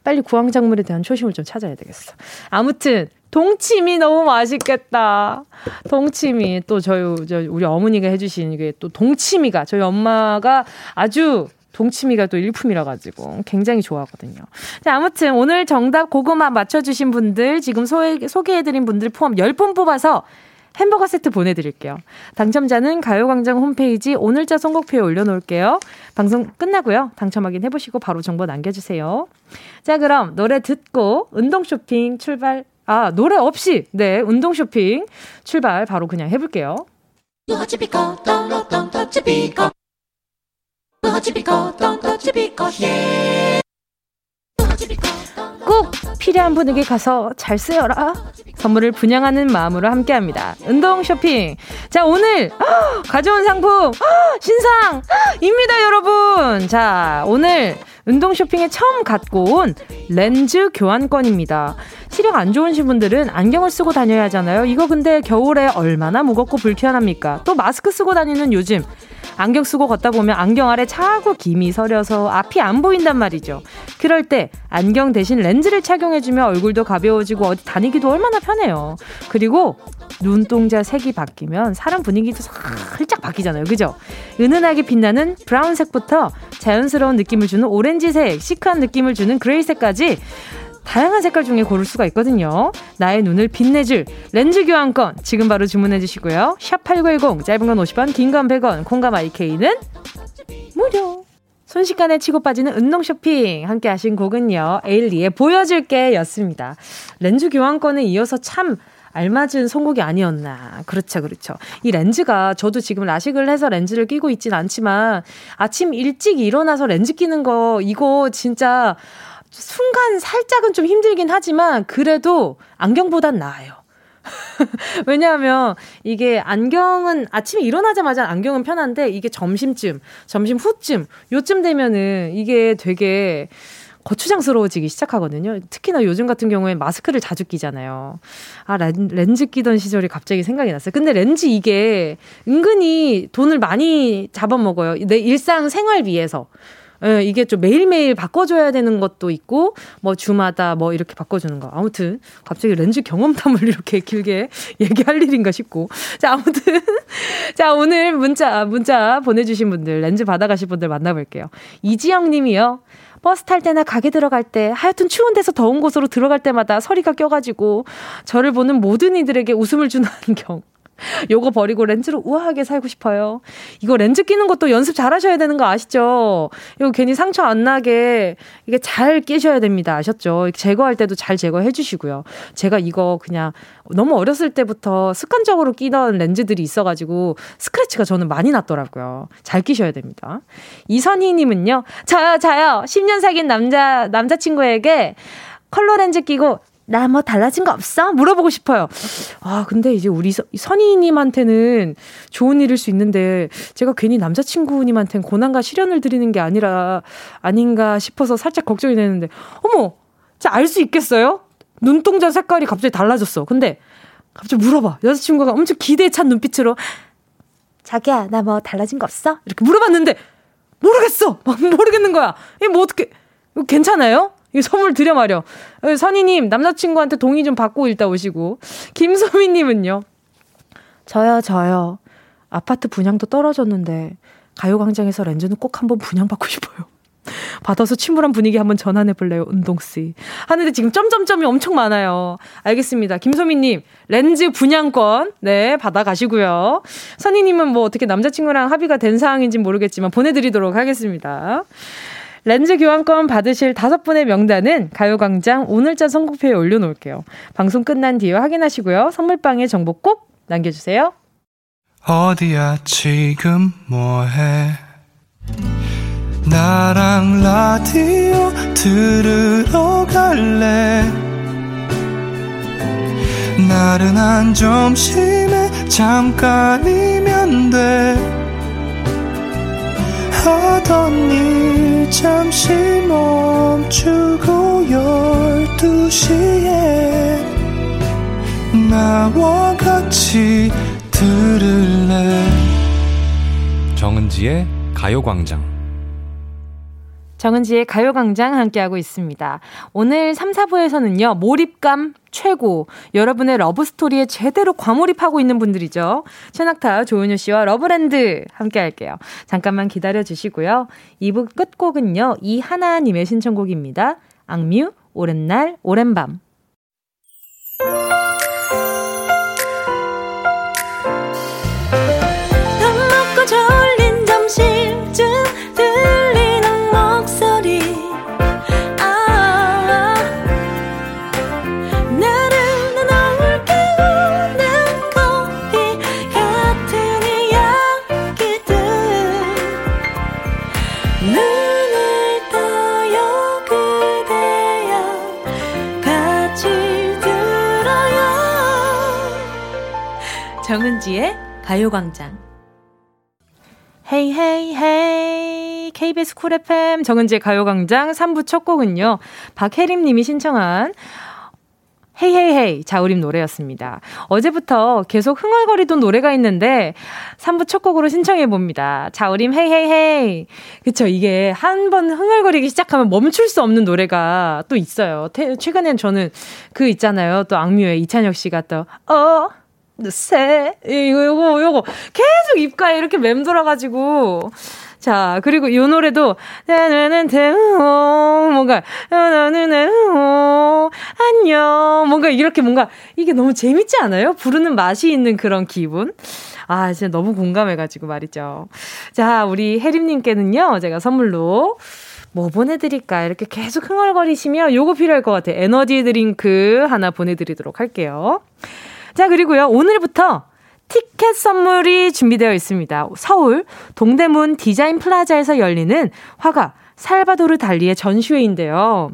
빨리 구황작물에 대한 초심을 좀 찾아야 되겠어. 아무튼, 동치미 너무 맛있겠다. 동치미. 또 저희, 저 우리 어머니가 해주신 이게 또 동치미가 저희 엄마가 아주 동치미가 또 일품이라 가지고 굉장히 좋아하거든요. 자, 아무튼 오늘 정답 고구마 맞춰주신 분들 지금 소개, 소개해드린 분들 포함 10분 뽑아서 햄버거 세트 보내드릴게요. 당첨자는 가요광장 홈페이지 오늘자 선곡표에 올려놓을게요. 방송 끝나고요. 당첨 확인해보시고 바로 정보 남겨주세요. 자, 그럼 노래 듣고 운동 쇼핑 출발. 아, 노래 없이, 네, 운동 쇼핑 출발 바로 그냥 해볼게요. 꼭 필요한 분에게 가서 잘 쓰여라. 선물을 분양하는 마음으로 함께 합니다. 운동 쇼핑. 자, 오늘 가져온 상품 신상입니다, 여러분. 자, 오늘 운동 쇼핑에 처음 갖고 온 렌즈 교환권입니다. 시력 안 좋으신 분들은 안경을 쓰고 다녀야 하잖아요. 이거 근데 겨울에 얼마나 무겁고 불쾌합니까? 또 마스크 쓰고 다니는 요즘 안경 쓰고 걷다 보면 안경 아래 자꾸 김이 서려서 앞이 안 보인단 말이죠. 그럴 때 안경 대신 렌즈를 착용해주면 얼굴도 가벼워지고 어디 다니기도 얼마나 편해요. 그리고 눈동자 색이 바뀌면 사람 분위기도 살짝 바뀌잖아요. 그죠? 은은하게 빛나는 브라운색부터 자연스러운 느낌을 주는 오렌지색, 시크한 느낌을 주는 그레이색까지 다양한 색깔 중에 고를 수가 있거든요. 나의 눈을 빛내줄 렌즈 교환권 지금 바로 주문해 주시고요. 샵8910 짧은 건 50원, 긴 건 100원, 콩감 IK는 무료. 순식간에 치고 빠지는 운동 쇼핑 함께 하신 곡은요. 에일리의 보여줄게 였습니다. 렌즈 교환권에 이어서 참 알맞은 선곡이 아니었나. 그렇죠, 그렇죠. 이 렌즈가 저도 지금 라식을 해서 렌즈를 끼고 있진 않지만 아침 일찍 일어나서 렌즈 끼는 거 이거 진짜 순간 살짝은 좀 힘들긴 하지만 그래도 안경보단 나아요. 왜냐하면 이게 안경은 아침에 일어나자마자 안경은 편한데 이게 점심쯤, 점심 후쯤, 요쯤 되면은 이게 되게 거추장스러워지기 시작하거든요. 특히나 요즘 같은 경우에 마스크를 자주 끼잖아요. 아, 렌, 즈 끼던 시절이 갑자기 생각이 났어요. 근데 렌즈 이게 은근히 돈을 많이 잡아먹어요. 내 일상 생활비에서. 예, 이게 좀 매일매일 바꿔줘야 되는 것도 있고, 뭐 주마다 뭐 이렇게 바꿔주는 거. 아무튼, 갑자기 렌즈 경험담을 이렇게 길게 얘기할 일인가 싶고. 자, 아무튼. 자, 오늘 문자, 문자 보내주신 분들, 렌즈 받아가실 분들 만나볼게요. 이지영 님이요. 버스 탈 때나 가게 들어갈 때 하여튼 추운 데서 더운 곳으로 들어갈 때마다 서리가 껴가지고 저를 보는 모든 이들에게 웃음을 주는 안경. 요거 버리고 렌즈로 우아하게 살고 싶어요. 이거 렌즈 끼는 것도 연습 잘 하셔야 되는 거 아시죠? 이거 괜히 상처 안 나게 이게 잘 끼셔야 됩니다. 아셨죠? 제거할 때도 잘 제거해 주시고요. 제가 이거 그냥 너무 어렸을 때부터 습관적으로 끼던 렌즈들이 있어가지고 스크래치가 저는 많이 났더라고요. 잘 끼셔야 됩니다. 이선희 님은요, 저요, 저요. 10년 사귄 남자, 남자친구에게 컬러 렌즈 끼고 나 뭐 달라진 거 없어? 물어보고 싶어요. 아, 근데 이제 우리 선희님한테는 좋은 일일 수 있는데, 제가 괜히 남자친구님한테는 고난과 시련을 드리는 게 아니라, 아닌가 싶어서 살짝 걱정이 되는데, 어머! 알수 있겠어요? 눈동자 색깔이 갑자기 달라졌어. 근데, 갑자기 물어봐. 여자친구가 엄청 기대에 찬 눈빛으로, 자기야, 나 뭐 달라진 거 없어? 이렇게 물어봤는데, 모르겠어! 막 모르겠는 거야. 이게 뭐 어떻게, 괜찮아요? 이 선물 드려 말여. 어, 선희님, 남자친구한테 동의 좀 받고 일단 오시고. 김소미님은요. 저요, 저요. 아파트 분양도 떨어졌는데, 가요광장에서 렌즈는 꼭 한번 분양받고 싶어요. 받아서 침울한 분위기 한번 전환해 볼래요, 은동씨. 하는데 지금 점점점이 엄청 많아요. 알겠습니다. 김소민님, 렌즈 분양권, 네, 받아가시고요. 선희님은 뭐 어떻게 남자친구랑 합의가 된 사항인지 모르겠지만 보내드리도록 하겠습니다. 렌즈 교환권 받으실 다섯 분의 명단은 가요광장 오늘자 선곡표에 올려놓을게요. 방송 끝난 뒤에 확인하시고요. 선물방에 정보 꼭 남겨주세요. 어디야 지금 뭐해 나랑 라디오 들으러 갈래 나른한 점심에 잠깐이면 돼 하던 일 잠시 멈추고 열두 시에 나와 같이 들을래? 정은지의 가요광장 정은지의 가요광장 함께하고 있습니다. 오늘 3, 4부에서는요, 몰입감 최고. 여러분의 love story에 제대로 과몰입하고 있는 분들이죠. 최낙타, 조은유 씨와 love land 함께 할게요. 잠깐만 기다려 주시고요. 2부 끝곡은요, 이하나님의 신청곡입니다. 악뮤, 오랜 날, 오랜 밤. 정은지의 가요광장. Hey hey hey KBS Cool FM 정은지의 가요광장 3부 첫 곡은요. 박혜림 님이 신청한 Hey Hey Hey 자우림 노래였습니다. 어제부터 계속 흥얼거리던 노래가 있는데 3부 첫 곡으로 신청해 봅니다. 자우림 Hey Hey Hey. 그쵸 이게 한 번 흥얼거리기 시작하면 멈출 수 없는 노래가 또 있어요. 최근엔 저는 그 있잖아요. 또 악뮤의 이찬혁 씨가 또 어. 새 이거 요거 요거 계속 입가에 이렇게 맴돌아가지고 자 그리고 요 노래도 나는 대호 뭔가 나는 대호 안녕 뭔가 이렇게 뭔가 이게 너무 재밌지 않아요? 부르는 맛이 있는 그런 기분. 아, 진짜 너무 공감해가지고 말이죠. 자, 우리 혜림님께는요, 제가 선물로 뭐 보내드릴까? 이렇게 계속 흥얼거리시면 요거 필요할 것 같아요. 에너지 드링크 하나 보내드리도록 할게요. 자, 그리고요, 오늘부터 티켓 선물이 준비되어 있습니다. 서울 동대문 디자인 플라자에서 열리는 화가 살바도르 달리의 전시회인데요.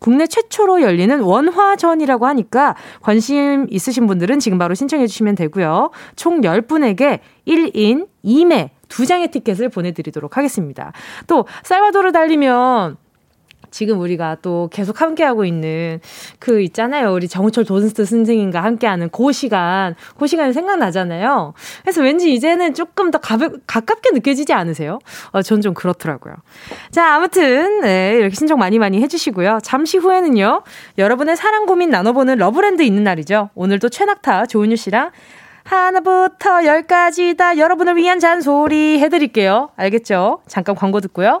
국내 최초로 열리는 원화전이라고 하니까 관심 있으신 분들은 지금 바로 신청해 주시면 되고요. 총 10분에게 1인 2매 2장의 티켓을 보내드리도록 하겠습니다. 또 살바도르 달리면 지금 우리가 또 계속 함께하고 있는 그 있잖아요. 우리 정우철 도슨트 선생님과 함께하는 그 시간, 그 시간이 생각나잖아요. 그래서 왠지 이제는 조금 더 가볍, 가깝게 느껴지지 않으세요? 어, 전 좀 그렇더라고요. 자, 아무튼, 네, 이렇게 신청 많이 많이 해주시고요. 잠시 후에는요, 여러분의 사랑 고민 나눠보는 러브랜드 있는 날이죠. 오늘도 최낙타, 조은유 씨랑 하나부터 열까지 다 여러분을 위한 잔소리 해드릴게요. 알겠죠? 잠깐 광고 듣고요.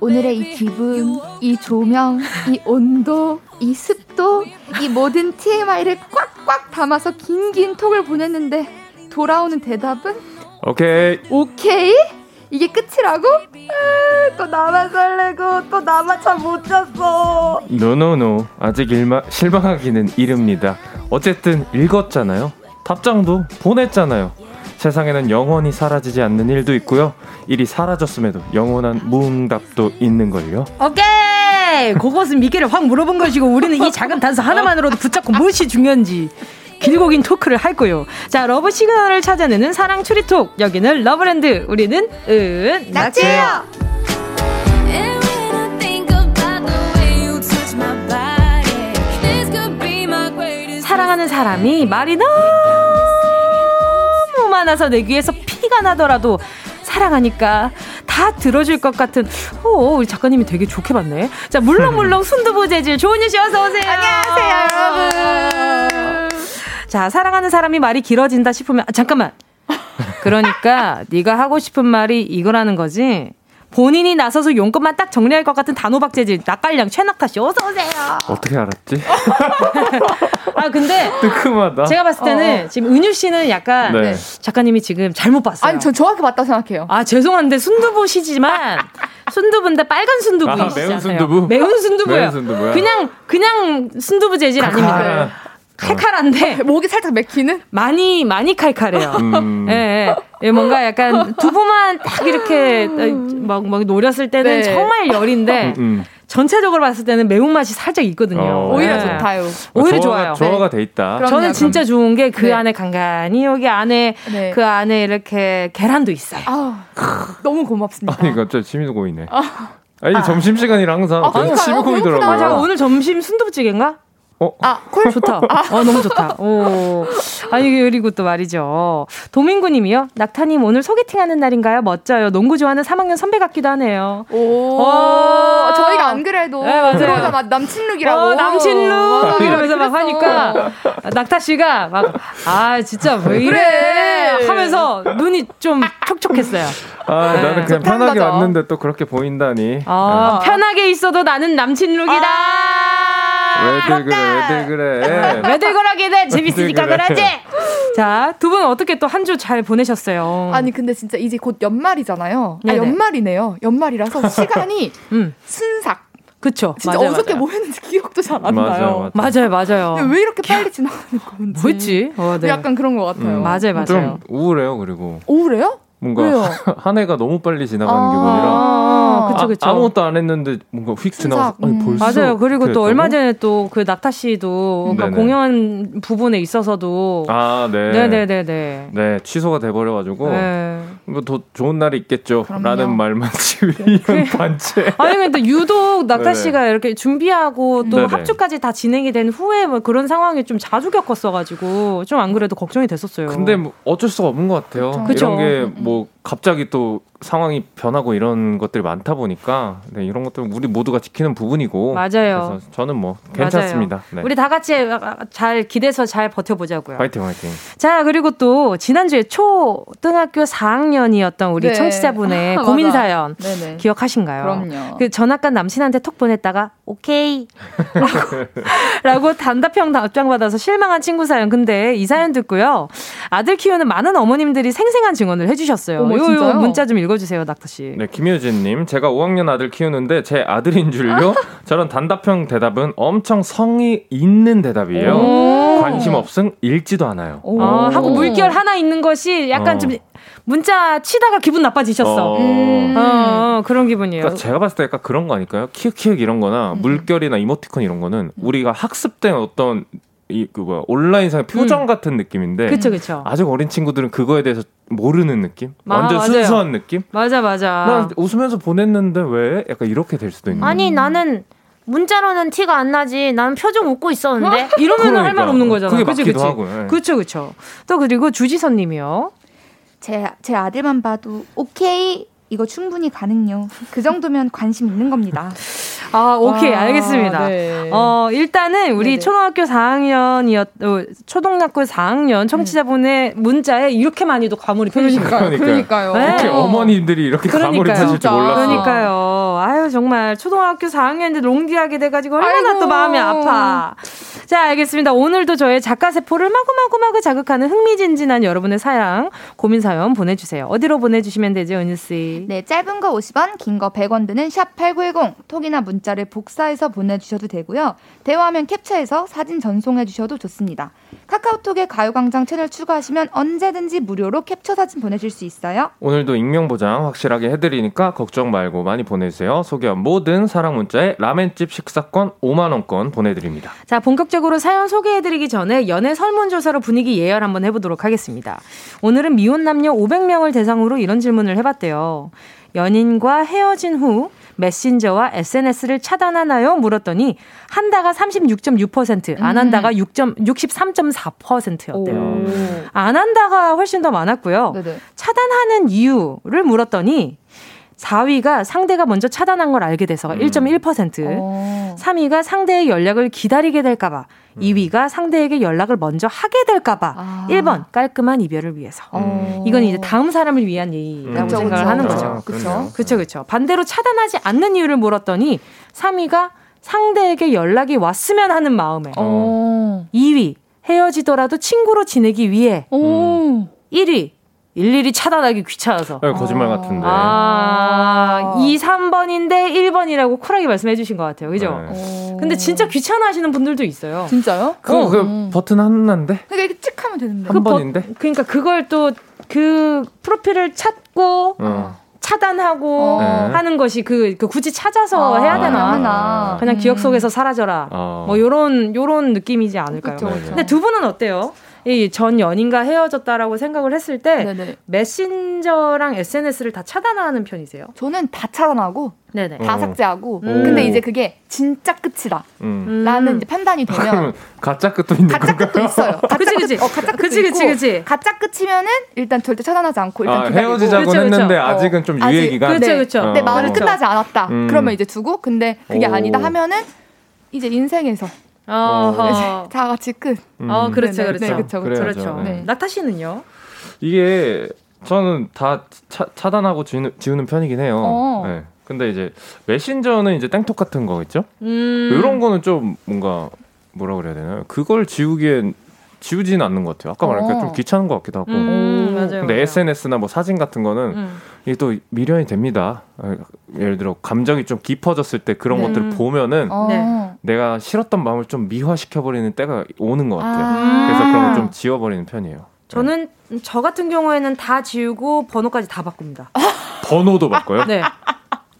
오늘의 이 기분, 이 조명, 이 온도, 이 습도, 이 모든 TMI를 꽉꽉 담아서 긴긴 톡을 보냈는데 돌아오는 대답은 오케이. 오케이? 이게 끝이라고? 아, 또 나만 설레고 또 나만 참못 잤어. 노노노 아직 일마, 실망하기는 이릅니다. 어쨌든 읽었잖아요. 답장도 보냈잖아요. 세상에는 영원히 사라지지 않는 일도 있고요. 일이 사라졌음에도 영원한 무응답도 있는걸요. 오케이! 그것은 미끼를 확 물어본 것이고 우리는 이 작은 단서 하나만으로도 붙잡고 무엇이 중요한지 길고 긴 토크를 할 거요. 자, 러브 시그널을 찾아내는 사랑 추리톡. 여기는 러브랜드. 우리는 은 낙지예요. 사랑하는 사람이 말이 너무 많아서 내 귀에서 피가 나더라도 사랑하니까 다 들어줄 것 같은 오 우리 작가님이 되게 좋게 봤네 자 물렁물렁 순두부 재질 조은유 씨 어서 오세요 안녕하세요, 여러분. 자 사랑하는 사람이 말이 길어진다 싶으면 아, 잠깐만 그러니까 네가 하고 싶은 말이 이거라는 거지 본인이 나서서 용건만 딱 정리할 것 같은 단호박 재질 낯갈량 최낙타 씨 어서 오세요 어떻게 알았지? 아 근데 뜨끔하다. 제가 봤을 때는 지금 은유 씨는 약간 네. 작가님이 지금 잘못 봤어요. 아니, 저 정확히 맞다고 생각해요. 아 죄송한데 순두부시지만 순두부인데 빨간 순두부이시잖아요. 아, 매운 순두부? 매운 순두부요. 매운 순두부야? 그냥 그냥 순두부 재질 아닙니다. 칼 칼한. 칼칼한데 목이 살짝 맥히는? 많이 많이 칼칼해요. 음. 예, 예. 예, 뭔가 약간 두부만 딱 이렇게 막, 막 노렸을 때는 네. 정말 열인데 음. 전체적으로 봤을 때는 매운 맛이 살짝 있거든요. 어. 오히려 예. 좋다요. 오히려 조화가- 좋아요. 조화가 돼 있다. 그럼- 저는 그럼요, 진짜 좋은 게그 네. 안에 간간히 여기 안에 네. 그 안에 이렇게 계란도 있어요. 아우, 너무 고맙습니다. 아니 갑자기 침이 고이네. 아니 점심 시간이라 항상 아? 침이 고이더라고요. 아, 제가 오늘 점심 순두부찌개인가? 어? 아, 콜? 좋다. 어, 너무 좋다. 오. 아니, 그리고 또 말이죠. 도민구 님이요. 낙타님 오늘 소개팅 하는 날인가요? 멋져요. 농구 좋아하는 3학년 선배 같기도 하네요. 오. 와. 저희가 안 그래도 네, 맞아요. 그러자마자 남친룩이라고. 어, 남친룩! 맞아, 이러면서 막. 하니까, 낙타 씨가 막, 아, 진짜 왜 이래? 그래. 하면서 눈이 좀 촉촉했어요. 아 네. 나는 그냥 편하게 맞아. 왔는데 또 그렇게 보인다니. 아, 편하게 있어도 나는 남친룩이다! 왜들 그래 왜들 그래. 왜들 그러게 돼? 재밌으니까 왜들 그래? 그러지? 자, 두 분 어떻게 또 한 주 잘 보내셨어요? 아니 근데 진짜 이제 곧 연말이잖아요. 아. 연말이네요. 연말이라서 시간이 음, 순삭. 그쵸. 진짜 맞아요, 어저께 맞아요. 뭐 했는지 기억도 잘안 맞아요, 나요. 맞아요, 맞아요. 근데 왜 이렇게 빨리 지나가는 건지. 뭐였지? 어, 네. 약간 그런 것 같아요. 음. 맞아요, 맞아요. 좀 우울해요 그리고 우울해요? 뭔가 왜요? 한 해가 너무 빨리 지나가는 아. 기분이라. 아, 그쵸, 그쵸. 아, 무것도 안 했는데 뭔가 휙 지나가서 아니 음. 벌써 맞아요. 그리고 또 그랬다고? 얼마 전에 또 그 낙타 씨도 그러니까. 공연 부분에 있어서도 아 네. 네네네네. 네 취소가 돼버려 가지고 네. 뭐더 좋은 날이 있겠죠. 그럼요. 라는 말만 지금 2년 반째. 아니 근데 유독 낙타 네네. 씨가 이렇게 준비하고 또 네네. 합주까지 다 진행이 된 후에 뭐 그런 상황이 좀 자주 겪었어 가지고 좀 안 그래도 걱정이 됐었어요. 근데 뭐 어쩔 수가 없는 것 같아요. 그쵸. 이런 게뭐 acabou 갑자기 또 상황이 변하고 이런 것들이 많다 보니까 네, 이런 것들 우리 모두가 지키는 부분이고 맞아요. 그래서 저는 뭐 괜찮습니다. 네. 우리 다 같이 잘 기대서 잘 버텨보자고요. 화이팅 화이팅. 자, 그리고 또 지난주에 초등학교 4학년이었던 우리 네. 청취자분의 맞아. 고민 사연. 기억하신가요? 그럼요. 그 전학 간 남친한테 톡 보냈다가 오케이 라고, 라고 단답형 답장 받아서 실망한 친구 사연. 근데 이 사연 듣고요. 아들 키우는 많은 어머님들이 생생한 증언을 해주셨어요. 어머, 요, 요 진짜요? 문자 좀 읽어주세요, 낙타 씨. 네, 김효진님, 제가 5학년 아들 키우는데 제 아들인 줄요? 저런 단답형 대답은 엄청 성의 있는 대답이에요. 오. 관심 없음 읽지도 않아요. 오. 어, 하고 물결 하나 있는 것이 약간 어. 좀 문자 치다가 기분 나빠지셨어. 어. 음. 어, 어, 그런 기분이에요. 그러니까 제가 봤을 때 약간 그런 거 아닐까요? 키읔키읔 이런 거나 음. 물결이나 이모티콘 이런 거는 우리가 학습된 어떤 이그 뭐야 온라인상의 표정 음. 같은 느낌인데 그쵸, 그쵸. 아직 어린 친구들은 그거에 대해서 모르는 느낌? 아, 완전 맞아요. 순수한 느낌? 맞아, 맞아. 난 웃으면서 보냈는데 왜? 약간 이렇게 될 수도 있는. 아니 나는 문자로는 티가 안 나지. 나는 표정 웃고 있었는데 이러면 할 그러니까. 말 없는 거잖아. 그게 그치, 맞기도 그치? 하고요. 예. 그쵸 그쵸. 또 그리고 주지선 님이요. 제, 제 아들만 봐도 오케이 이거 충분히 가능요. 그 정도면 관심 있는 겁니다. 아 오케이 와, 알겠습니다. 네. 어 일단은 우리 네네. 초등학교 4학년이었 어, 초등학교 4학년 청취자분의 문자에 이렇게 많이도 과몰입 해주신 거예요. 그러니까요. 그러니까요. 네. 어떻게 어머니들이 이렇게. 가몰입하실 줄. 몰랐어. 그러니까요. 아유 정말 초등학교 4학년인데 롱디하게 돼가지고 얼마나 아이고. 또 마음이 아파. 자 알겠습니다. 오늘도 저의 작가 세포를 마구마구마구 자극하는 흥미진진한 여러분의 사양 고민 사연 보내주세요. 어디로 보내주시면 되죠, 은유 씨? 네, 짧은 거 50원, 긴 거 100원 드는 샵8910 톡이나 문자 를 복사해서 보내주셔도 되고요. 대화하면 캡처해서 사진 전송해 주셔도 좋습니다. 카카오톡에 가요광장 채널 추가하시면 언제든지 무료로 캡처 사진 보내줄 수 있어요. 오늘도 익명 보장 확실하게 해드리니까 걱정 말고 많이 보내주세요. 소개한 모든 사랑 문자에 라멘집 식사권 5만 원권 보내드립니다. 자, 본격적으로 사연 소개해드리기 전에 연애 설문조사로 분위기 예열 한번 해보도록 하겠습니다. 오늘은 미혼 남녀 500명을 대상으로 이런 질문을 해봤대요. 연인과 헤어진 후 메신저와 SNS를 차단하나요? 물었더니 한다가 36.6%, 안 한다가 6 63.4%였대요. 오. 안 한다가 훨씬 더 많았고요. 네네. 차단하는 이유를 물었더니 4위가 상대가 먼저 차단한 걸 알게 돼서가 음. 1.1%, 어. 3위가 상대의 연락을 기다리게 될까봐, 2위가 상대에게 연락을 먼저 하게 될까봐, 아. 1번 깔끔한 이별을 위해서. 어. 이건 이제 다음 사람을 위한 예의라고 그쵸, 생각을 그쵸, 하는 그쵸. 거죠. 그쵸. 그렇죠, 그렇죠. 반대로 차단하지 않는 이유를 물었더니 3위가 상대에게 연락이 왔으면 하는 마음에, 어. 2위 헤어지더라도 친구로 지내기 위해, 오. 1위 일일이 차단하기 귀찮아서. 어, 거짓말 같은데. 아, 2, 3번인데 1번이라고 쿨하게 말씀해 주신 것 같아요. 그죠? 네. 어. 근데 진짜 귀찮아 하시는 분들도 있어요. 진짜요? 그거 그 음. 버튼 하나인데 그러니까 이렇게 찍 하면 되는데. 한 번인데. 그러니까 그걸 또 그 프로필을 찾고 어. 차단하고 어. 네. 하는 것이 그, 그 굳이 찾아서 아, 해야 되나? 하나. 그냥 음. 기억 속에서 사라져라. 어. 뭐 요런 요런 느낌이지 않을까요? 그쵸, 그쵸. 근데 두 분은 어때요? 이 전 연인과 헤어졌다라고 생각을 했을 때 네네. 메신저랑 SNS를 다 차단하는 편이세요? 저는 다 차단하고 네네. 다 어. 삭제하고 음. 근데 이제 그게 진짜 끝이다 음. 음. 라는 이제 판단이 되면 그러면 가짜 끝도 있는 가짜 건가요? 끝도 있어요. 가짜 그치, 끝, 그치. 어, 가짜 끝도 그치, 그치, 그치. 가짜 끝이면은 일단 절대 차단하지 않고 일단 아, 헤어지자고 그쵸, 그쵸. 했는데 어. 아직은 좀 아직. 유예 기간. 그렇죠, 네. 그렇죠. 내 마음은 그렇죠. 끝나지 않았다. 음. 그러면 이제 두고 근데 그게 오. 아니다 하면은 이제 인생에서 어허. 다 같이 끝. 음. 어, 그렇죠, 네, 그렇죠. 네, 그렇죠, 그렇죠. 그렇죠. 네. 낙타 씨는요? 이게 저는 다 차, 차단하고 지우는, 지우는 편이긴 해요. 어. 네. 근데 이제 메신저는 이제 땡톡 같은 거 있죠? 음. 이런 거는 좀 뭔가 뭐라 그래야 되나요? 그걸 지우기엔 지우지는 않는 것 같아요. 아까 말한 어. 게좀 귀찮은 것 같기도 하고. 음, 오. 맞아요. 근데 맞아요. SNS나 뭐 사진 같은 거는 음. 이게 또 미련이 됩니다. 아, 예를 들어 감정이 좀 깊어졌을 때 그런 네. 것들을 보면은 어. 네. 내가 싫었던 마음을 좀 미화시켜 버리는 때가 오는 것 같아요. 아. 그래서 그런 걸 좀 지워버리는 편이에요. 저는 저 같은 경우에는 다 지우고 번호까지 다 바꿉니다. 네. 번호도 바꿔요. 네.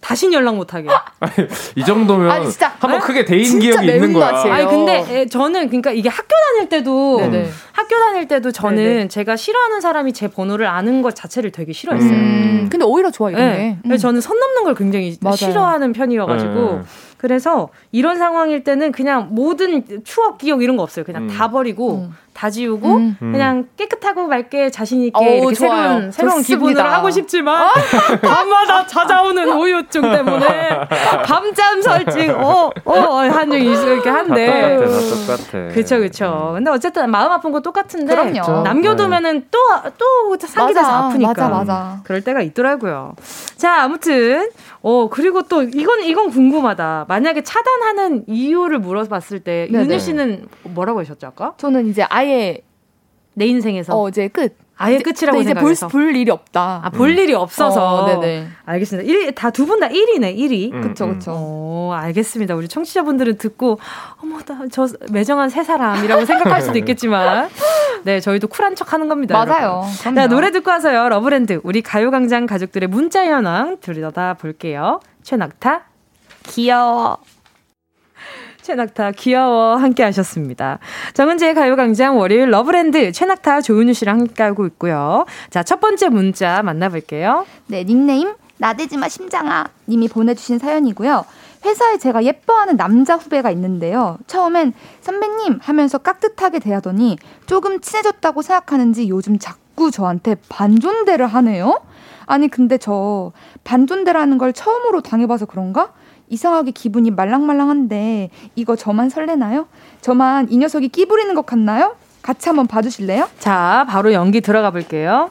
다신 연락 못 하게. 이 정도면 아니, 진짜. 한번 네? 크게 데인 진짜 기억이 있는 거야. 매운맛이에요. 아니 근데 에, 저는 그러니까 이게 학교 다닐 때도 네네. 학교 다닐 때도 저는 네네. 제가 싫어하는 사람이 제 번호를 아는 것 자체를 되게 싫어했어요. 음. 근데 오히려 좋아 이런 네. 게. 그래서 저는 선 넘는 걸 굉장히 맞아요. 싫어하는 편이어가지고 네. 그래서 이런 상황일 때는 그냥 모든 추억 기억 이런 거 없어요. 그냥 음. 다 버리고 음. 다 지우고 음. 음. 그냥 깨끗하고 맑게 자신 있게 좋아요. 새로운 새로운 좋습니다. 기분으로 하고 싶지만 밤마다 찾아오는 오유증 때문에 밤잠 설치 어어 한적 이렇게 다 한데 똑같아. 그쵸 그쵸. 근데 어쨌든 마음 아픈 거 똑같은데 그럼요. 남겨두면은 또또 상기 돼서 맞아, 아프니까. 맞아, 맞아. 그럴 때가 있더라고요. 자, 아무튼 어 그리고 또 이건 이건 궁금하다. 만약에 차단하는 이유를 물어봤을 때 네네. 윤유 씨는 뭐라고 하셨죠 아까? 저는 이제 아예 내 인생에서 어 이제 끝. 아예 이제- 끝이라고 네, 이제 볼. 볼 일이 없다. 아, 볼 일이 없어서. 어, 네네. 알겠습니다. 다두 분 다 1위네, 1위. 음, 그쵸 음. 그쵸. 어, 알겠습니다. 우리 청취자분들은 듣고, 어머, 나 저 매정한 새 사람이라고 생각할 수도 있겠지만, 네, 저희도 쿨한 척 하는 겁니다. 맞아요. 자, 노래 듣고 와서요. 러브랜드, 우리 가요광장 가족들의 문자 현황 들여다 볼게요. 최낙타, 귀여워. 최낙타 귀여워 함께 하셨습니다. 정은지의 가요광장 월요일 러브랜드 최낙타 조은유 씨랑 함께하고 있고요. 자, 첫 번째 문자 만나볼게요. 네, 닉네임 나대지마 심장아 님이 보내주신 사연이고요. 회사에 제가 예뻐하는 남자 후배가 있는데요. 처음엔 선배님 하면서 깍듯하게 대하더니 조금 친해졌다고 생각하는지 요즘 자꾸 저한테 반존대를 하네요. 아니 근데 저 반존대라는 걸 처음으로 당해봐서 그런가? 이상하게 기분이 말랑말랑한데 이거 저만 설레나요? 저만 이 녀석이 끼 부리는 것 같나요? 같이 한번 봐주실래요? 자, 바로 연기 들어가 볼게요.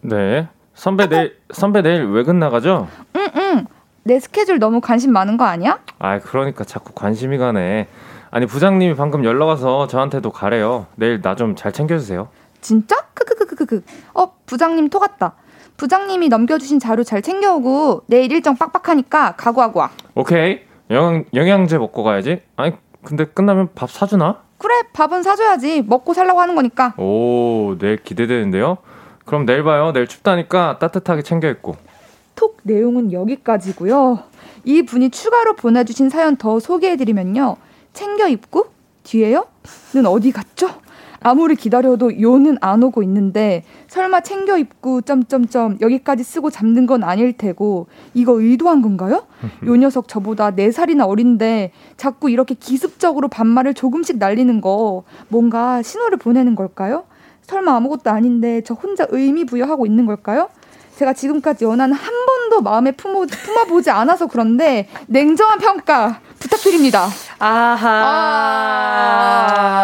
네. 선배 내일 선배 내일 외근 나가죠? 응 응. 내 스케줄 너무 관심 많은 거 아니야? 아, 그러니까 자꾸 관심이 가네. 아니 부장님이 방금 연락 와서 저한테도 가래요. 내일 나 좀 잘 챙겨 주세요. 진짜? 크크크크크크. 어, 부장님 토 같다. 부장님이 넘겨주신 자료 잘 챙겨오고 내일 일정 빡빡하니까 각오하고 와. 오케이. 영, 영양제 먹고 가야지. 아니, 근데 끝나면 밥 사주나? 그래, 밥은 사줘야지. 먹고 살라고 하는 거니까. 오, 내일 기대되는데요? 그럼 내일 봐요. 내일 춥다니까 따뜻하게 챙겨 입고. 톡 내용은 여기까지고요. 이 분이 추가로 보내주신 사연 더 소개해드리면요. 챙겨 입고 뒤에요? 는 어디 갔죠? 아무리 기다려도 요는 안 오고 있는데 설마 챙겨 입고 점점점 여기까지 쓰고 잡는 건 아닐 테고 이거 의도한 건가요? 요 녀석 저보다 4살이나 어린데 자꾸 이렇게 기습적으로 반말을 조금씩 날리는 거 뭔가 신호를 보내는 걸까요? 설마 아무것도 아닌데 저 혼자 의미 부여하고 있는 걸까요? 제가 지금까지 연하는 한 번도 마음에 품어, 품어보지 않아서 그런데 냉정한 평가 부탁드립니다. 아하.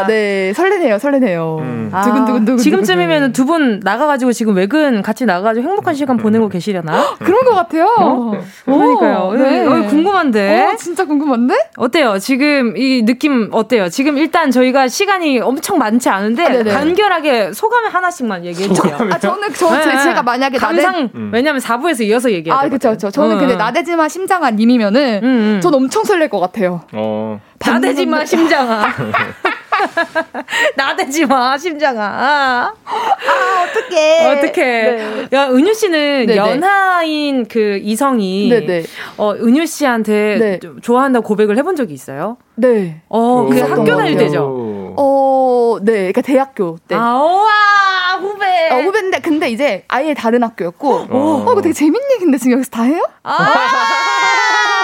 아, 네. 설레네요, 설레네요. 음. 아, 두근두근두근. 지금쯤이면 두 분 나가가지고 지금 외근 같이 나가가지고 행복한 시간 보내고 계시려나? 그런 것 같아요. 그러니까요. 네. 어, 궁금한데. 어, 진짜 궁금한데? 어때요? 지금 이 느낌 어때요? 지금 일단 저희가 시간이 엄청 많지 않은데 아. 간결하게 소감 하나씩만 얘기해 주세요. 아, 저는, 저, 네. 제가 만약에 감상 나대. 음. 왜냐면 4부에서 이어서 얘기해야 아, 돼. 그쵸, 그쵸. 저는 근데 나대지마 심장아 님이면은 음, 음. 전 엄청 설렐 것 같아요. 어. 나대지 마 심장아. 나대지 마 심장아. 어떡해. 어떻게? 네. 야 은유 씨는 네네. 연하인 그 이성이 네네. 어 은유 씨한테 네. 좀 좋아한다고 고백을 해본 적이 있어요? 네. 어, 그 학교 것 다닐 같아요. 때죠. 어, 네. 그러니까 대학교 때. 아, 우와 후배. 어, 후배인데 근데 이제 아예 다른 학교였고 어. 어, 이거 되게 재밌는 얘기인데 지금 여기서 다 해요? 아!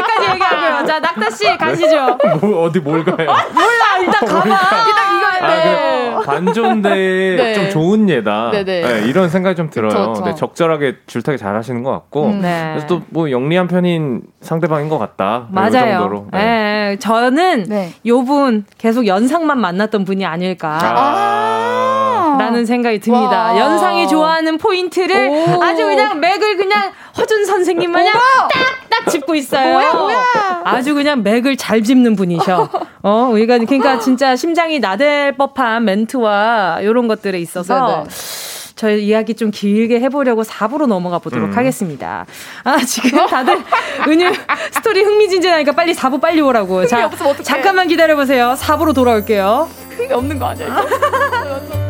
여기까지 얘기하고요. 자, 낙타 씨 가시죠. 뭐, 어디 뭘 가요? 몰라, 일단 가봐. 일단 이거 아, 네. 그 반존대 네. 좀 좋은 예다. 네네. 네, 이런 생각이 좀 들어요. 그쵸, 그쵸. 네, 적절하게 줄타기 잘 하시는 것 같고. 음. 네. 그래서 또 뭐 영리한 편인 상대방인 것 같다. 네, 이 맞아요. 정도로. 예, 네. 저는 네. 요분 계속 연상만 만났던 분이 아닐까. 아. 라는 생각이 듭니다. 와. 연상이 좋아하는 포인트를 오. 아주 그냥 맥을 그냥 허준 선생님 마냥 딱딱 짚고 있어요. 뭐야, 뭐야. 아주 그냥 맥을 잘 짚는 분이셔. 어, 우리가 그러니까 진짜 심장이 나댈 법한 멘트와 이런 것들에 있어서 네네. 저희 이야기 좀 길게 해보려고 4부로 넘어가 보도록 음. 하겠습니다. 아, 지금 다들 은유 스토리 흥미진진하니까 빨리 4부 빨리 오라고. 자. 잠깐만 기다려보세요. 4부로 돌아올게요. 그게 없는 거 아니야?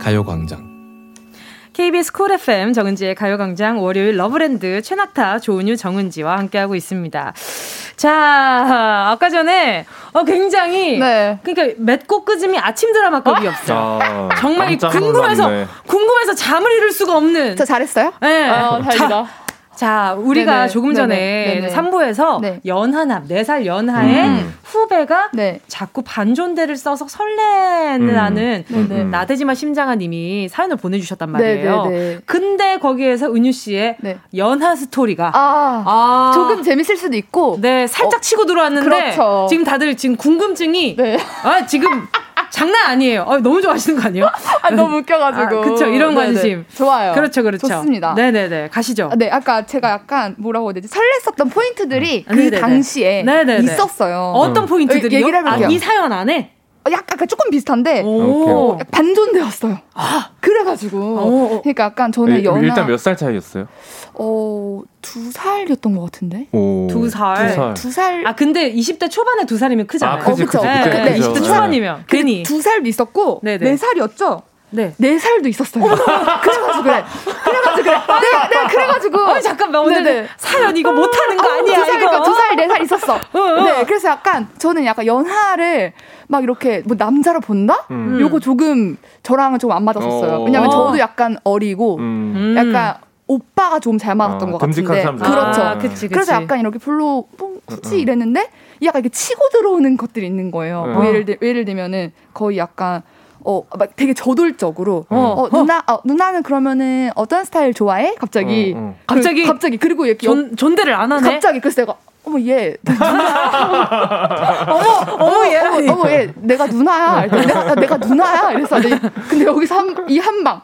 가요광장. KBS 쿨 FM 정은지의 가요광장 월요일 러브랜드 최낙타 조은유 정은지와 함께하고 있습니다. 자, 아까 전에 어, 굉장히 네. 그러니까 맺고 끊음이 아침 드라마급이었어. 아, 정말 깜짝 궁금해서 놀랐네. 궁금해서 잠을 이룰 수가 없는. 저 잘했어요? 네. 어, 다행이다. 자, 자, 우리가 네네. 조금 전에 네네. 네네. 3부에서 네. 연하남, 4살 연하의 음. 후배가 네. 자꾸 반존대를 써서 설레는 음. 음. 나대지마 심장아 님이 사연을 보내주셨단 말이에요. 네네네. 근데 거기에서 은유 씨의 네. 연하 스토리가 아, 아, 조금 재밌을 수도 있고. 네 살짝 어, 치고 들어왔는데 그렇죠. 지금 다들 지금 궁금증이 네. 아 지금 장난 아니에요. 아, 너무 좋아하시는 거 아니에요? 아, 너무 웃겨가지고. 아, 그쵸, 이런 네네. 관심. 좋아요. 그렇죠, 그렇죠. 좋습니다. 네네네 가시죠. 아, 네, 아까 제가 약간 뭐라고 해야 되지? 설렜었던 포인트들이 음. 그 네네네. 당시에 네네네. 있었어요. 어떤 포인트들이요? 얘기를 해볼게요. 아, 이 사연 안에 어, 약간 약간 조금 비슷한데 오. 약간 반존대였어요. 그래가지고 어. 그러니까 약간 저는 네, 연하 일단 몇 살 차이였어요? 어두 살이었던 것 같은데 오, 두 살. 두 살. 두 살. 아 근데 20대 초반에 두 살이면 크잖아요. 아, 그지, 어. 그지. 네, 네, 크죠. 20대 네. 초반이면 괜히 두살 있었고 네네. 네 살이었죠. 네. 네 살도 있었어요. 그래가지고 그래. 그래가지고 그래. 내가 내가 그래가지고. 아 잠깐만 오늘 네네. 사연 이거 못하는 거 아니야 두 살, 이거. 두 살, 네 살 있었어. 어. 네, 그래서 약간 저는 약간 연하를 막 이렇게 뭐 남자로 본다? 음. 요거 조금 저랑은 좀 안 맞았었어요. 어. 왜냐면 어. 저도 약간 어리고 음. 음. 약간 오빠가 좀 잘 맞았던 어, 것 같은데. 사람들. 그렇죠. 아, 그치, 그치. 그래서 약간 이렇게 별로 뭐 굳이 음. 이랬는데 약간 이렇게 치고 들어오는 것들이 있는 거예요. 음. 뭐 예를 들 예를 들면은 거의 약간 어, 막 되게 저돌적으로, 어. 어, 누나, 어, 누나는 그러면은 어떤 스타일 좋아해? 갑자기. 어, 어. 그- 갑자기? 갑자기. 그리고 이렇게 옆- 존 존대를 안 하네. 갑자기 그래서 내가 어머 얘 어머 어머 얘라니. 어머, 어머 얘 내가 누나야 내가, 내가 누나야 이래서 근데, 여기서 이 한방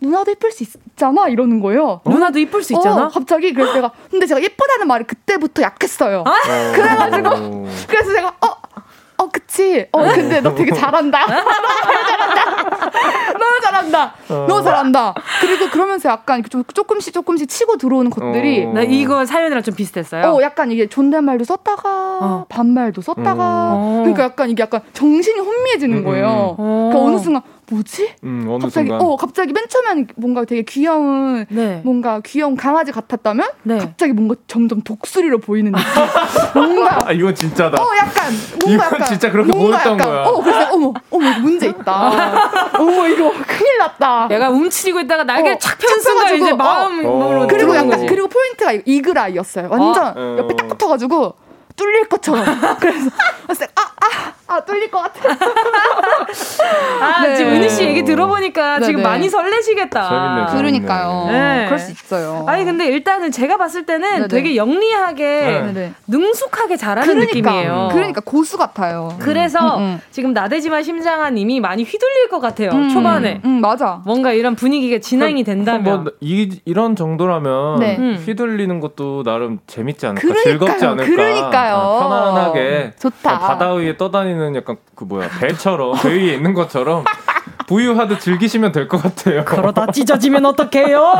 누나도 예쁠 수 있잖아 이러는 거예요 누나도 이쁠 수 있잖아. 어, 갑자기 그래서 내가 근데 제가 예쁘다는 말이 그때부터 약했어요 아? 그래가지고 어. 그래서 제가 어 어, 그치. 어, 근데 너 되게 잘한다. 잘한다. 너무 잘한다. 너무 잘한다. 그리고 그러면서 약간 좀 조금씩 조금씩 치고 들어오는 것들이 어. 나 이거 사연이랑 좀 비슷했어요. 어, 약간 이게 존댓말도 썼다가 어. 반말도 썼다가 어. 그러니까 약간 이게 약간 정신이 혼미해지는 음, 거예요. 음. 그러니까 어. 어느 순간 뭐지? 음, 어느 갑자기 순간. 어 갑자기 맨 처음에는 뭔가 되게 귀여운 네. 뭔가 귀여운 강아지 같았다면 네. 갑자기 뭔가 점점 독수리로 보이는 느낌. 뭔가 아, 이건 진짜다. 어 약간 뭔가 이건 약간 진짜 그렇게 뭔가 보였던 약간, 거야. 어 그래서 내가 어머 어머 문제 있다. 어머 이거 큰일 났다. 얘가 움츠리고 있다가 날개를 어, 착편 순간 펴가지고, 이제 어. 마음으로 어. 그리고 약간 거지. 그리고 포인트가 이글아이였어요. 완전 어. 옆에 딱 붙어가지고 뚫릴 것처럼. 그래서 그래서 아아 아, 뚫릴 것 같아. 아, 네. 지금 은희 씨 얘기 들어보니까 네, 지금 네. 많이 설레시겠다. 재밌네. 그러니까요. 네. 그럴 수 있어요. 아니 근데 일단은 제가 봤을 때는 네네. 되게 영리하게 네. 네네. 능숙하게 잘하는 그러니까 느낌이에요. 그러니까 고수 같아요. 그래서 음, 음. 지금 나대지마 심장아님이 많이 휘둘릴 것 같아요. 음, 초반에 음, 맞아. 뭔가 이런 분위기가 진행이 된다면. 뭐, 이, 이런 정도라면 네. 음. 휘둘리는 것도 나름 재밌지 않을까 그러니까요, 즐겁지 않을까 그러니까요. 아, 편안하게 좋다. 바다 위에 떠다니는 약간 그 뭐야 배처럼 배 위에 있는 것처럼 부유하듯 즐기시면 될 것 같아요. 그러다 찢어지면 어떡해요?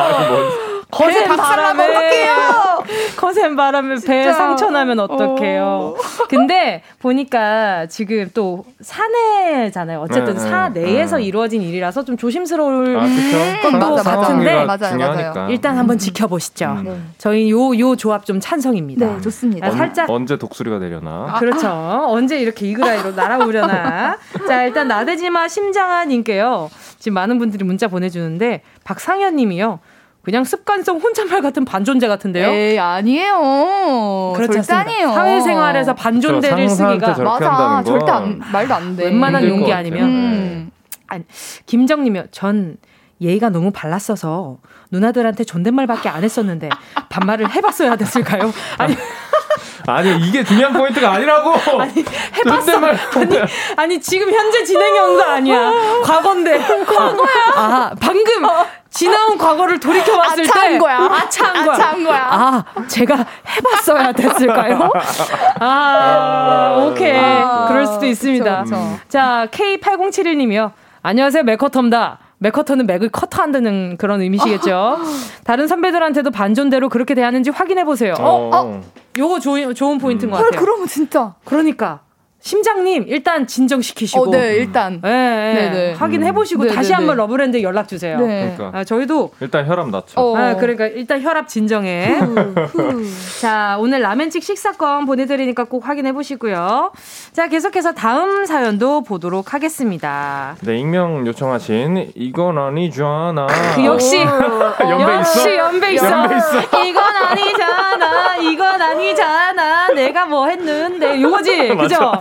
거센 배 박살나면 바람에 어떡해요? 거센 바람에 배. 상처 나면 어떡해요? 근데 보니까 지금 또 사내잖아요. 어쨌든 네, 사 네, 내에서 네. 이루어진 일이라서 좀 조심스러울 아. 것도 맞아, 맞아. 같은데 맞아요, 중요하니까. 맞아요. 일단 한번 지켜보시죠. 음. 네. 저희 요 요 조합 좀 찬성입니다. 네, 좋습니다. 아, 살짝 언제 독수리가 내려나? 그렇죠. 언제 이렇게 이그라이로 날아오려나. 자, 일단 나대지마 심장아 님께요. 지금 많은 분들이 문자 보내주는데 박상현 님이요. 그냥 습관성 혼잣말 같은 반존재 같은데요. 에이 아니에요. 그렇지. 아니에요. 사회생활에서 반존대를 쓰기가 맞아. 절대 안, 말도 안 돼. 웬만한 용기 것 아니면. 음. 아니, 김정님이요. 전 예의가 너무 발랐어서 누나들한테 존댓말밖에 안 했었는데 반말을 해봤어야 됐을까요? 아니 아니 이게 중요한 포인트가 아니라고. 해봤어. 존댓말. 아니, 아니 지금 현재 진행형도 아니야. 과거인데. 과거야. 아 방금 지나온 과거를 돌이켜 봤을 때 아차한 거야. 아차한 거야. 아차한 거야. 아 제가 해봤어야 됐을까요? 아 오케이 아, 그럴 수도 있습니다. 그쵸, 그쵸. 자 K8071님이요. 안녕하세요 맥커터입니다. 맥커터는 맥을 커터한다는 그런 의미시겠죠. 다른 선배들한테도 반존대로 그렇게 대하는지 확인해 보세요. 어, 어. 요거 좋은 좋은 포인트인 것 헐, 같아요. 그러면 진짜. 그러니까 심장님 일단 진정시키시고 어, 네, 일단. 예, 예. 네네. 확인해 보시고 네, 다시 네, 한번 네. 러브랜드 연락 주세요. 네. 그러니까 아, 저희도 일단 혈압 낮춰. 어. 아, 그러니까 일단 혈압 진정해. 자, 오늘 라멘식 식사권 보내드리니까 꼭 확인해 보시고요. 자, 계속해서 다음 사연도 보도록 하겠습니다. 네 익명 요청하신 이건 아니잖아. 그 역시 연배 역시 있어? 연배 있어. 연배 있어. 이건 아니잖아. 이건 아니잖아. 내가 뭐 했는데 요거지. 그죠?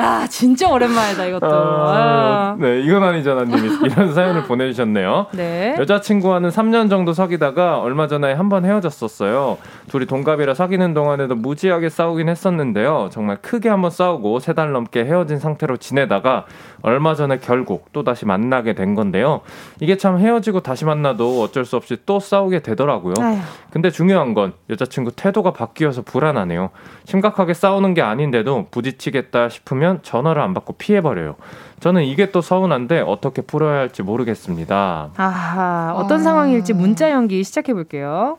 야, 진짜 오랜만이다 이것도. 아, 아. 네, 이건 아니잖아 님이 이런 사연을 보내주셨네요. 네. 여자친구와는 3년 정도 사귀다가 얼마 전에 한 번 헤어졌었어요. 둘이 동갑이라 사귀는 동안에도 무지하게 싸우긴 했었는데요. 정말 크게 한번 싸우고 세 달 넘게 헤어진 상태로 지내다가 얼마 전에 결국 또 다시 만나게 된 건데요. 이게 참 헤어지고 다시 만나도 어쩔 수 없이 또 싸우게 되더라고요. 아휴. 근데 중요한 건 여자친구 태도가 바뀌어서 불안하네요. 심각하게 싸우는 게 아닌데도 부딪히겠다 싶으면 전화를 안 받고 피해버려요. 저는 이게 또 서운한데 어떻게 풀어야 할지 모르겠습니다. 아하, 어떤 아. 상황일지 문자 연기 시작해 볼게요.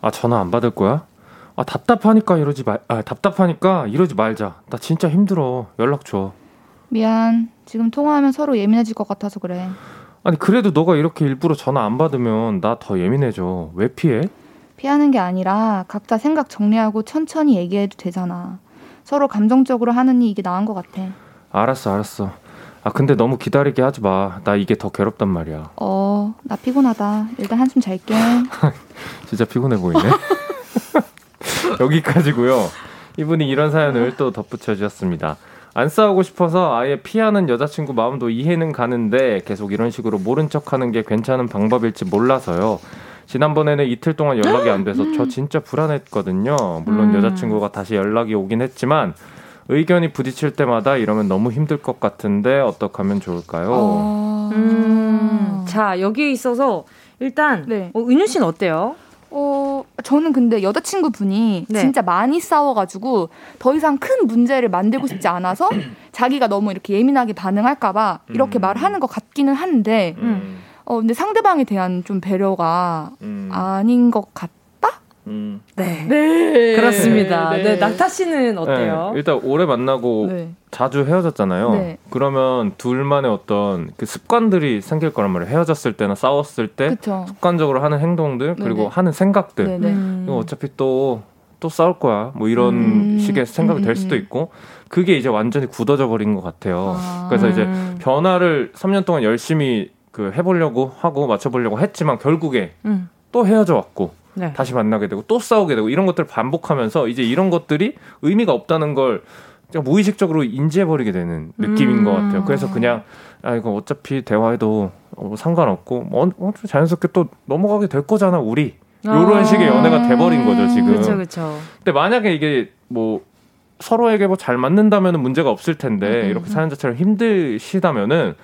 아 전화 안 받을 거야? 아 답답하니까 이러지 말. 아 답답하니까 이러지 말자. 나 진짜 힘들어. 연락 줘. 미안. 지금 통화하면 서로 예민해질 것 같아서 그래. 아니 그래도 너가 이렇게 일부러 전화 안 받으면 나 더 예민해져. 왜 피해? 피하는 게 아니라 각자 생각 정리하고 천천히 얘기해도 되잖아. 서로 감정적으로 하느니 이게 나은 것 같아. 알았어, 알았어. 아 근데 너무 기다리게 하지 마. 나 이게 더 괴롭단 말이야. 어, 나 피곤하다. 일단 한숨 잘게. 진짜 피곤해 보이네. 여기까지고요. 이분이 이런 사연을 또 덧붙여 주셨습니다. 안 싸우고 싶어서 아예 피하는 여자친구 마음도 이해는 가는데 계속 이런 식으로 모른 척하는 게 괜찮은 방법일지 몰라서요. 지난번에는 이틀 동안 연락이 안 돼서 저 진짜 불안했거든요. 물론 음. 여자친구가 다시 연락이 오긴 했지만 의견이 부딪힐 때마다 이러면 너무 힘들 것 같은데 어떻게 하면 좋을까요? 어... 음. 자, 여기에 있어서 일단 네. 어, 은유 씨는 어때요? 어, 저는 근데 여자친구 분이 네. 진짜 많이 싸워가지고 더 이상 큰 문제를 만들고 싶지 않아서 자기가 너무 이렇게 예민하게 반응할까봐 이렇게 음. 말을 하는 것 같기는 한데, 음, 어, 근데 상대방에 대한 좀 배려가 음, 아닌 것 같다? 음. 네. 네. 그렇습니다. 네, 낙타 씨는 어때요? 네, 일단 오래 만나고 네. 자주 헤어졌잖아요. 네. 그러면 둘만의 어떤 그 습관들이 생길 거란 말이에요. 헤어졌을 때나 싸웠을 때 그쵸. 습관적으로 하는 행동들 그리고 네네. 하는 생각들. 음. 이거 어차피 또 또 싸울 거야. 뭐 이런 음. 식의 생각이 음, 될 음, 수도 음. 있고 그게 이제 완전히 굳어져 버린 것 같아요. 아. 그래서 이제 음. 변화를 3년 동안 열심히 그 해보려고 하고 맞춰보려고 했지만 결국에 음. 또 헤어져 왔고 네. 다시 만나게 되고 또 싸우게 되고 이런 것들을 반복하면서 이제 이런 것들이 의미가 없다는 걸 무의식적으로 인지해버리게 되는 느낌인 음. 것 같아요. 그래서 그냥 아 이거 어차피 대화해도 어, 상관없고 뭐 어, 자연스럽게 또 넘어가게 될 거잖아 우리 이런 아. 식의 연애가 돼버린 거죠 지금. 그렇죠, 그렇죠. 근데 만약에 이게 뭐 서로에게 뭐 잘 맞는다면 문제가 없을 텐데 음, 음, 이렇게 음. 사연 자체를 힘드시다면은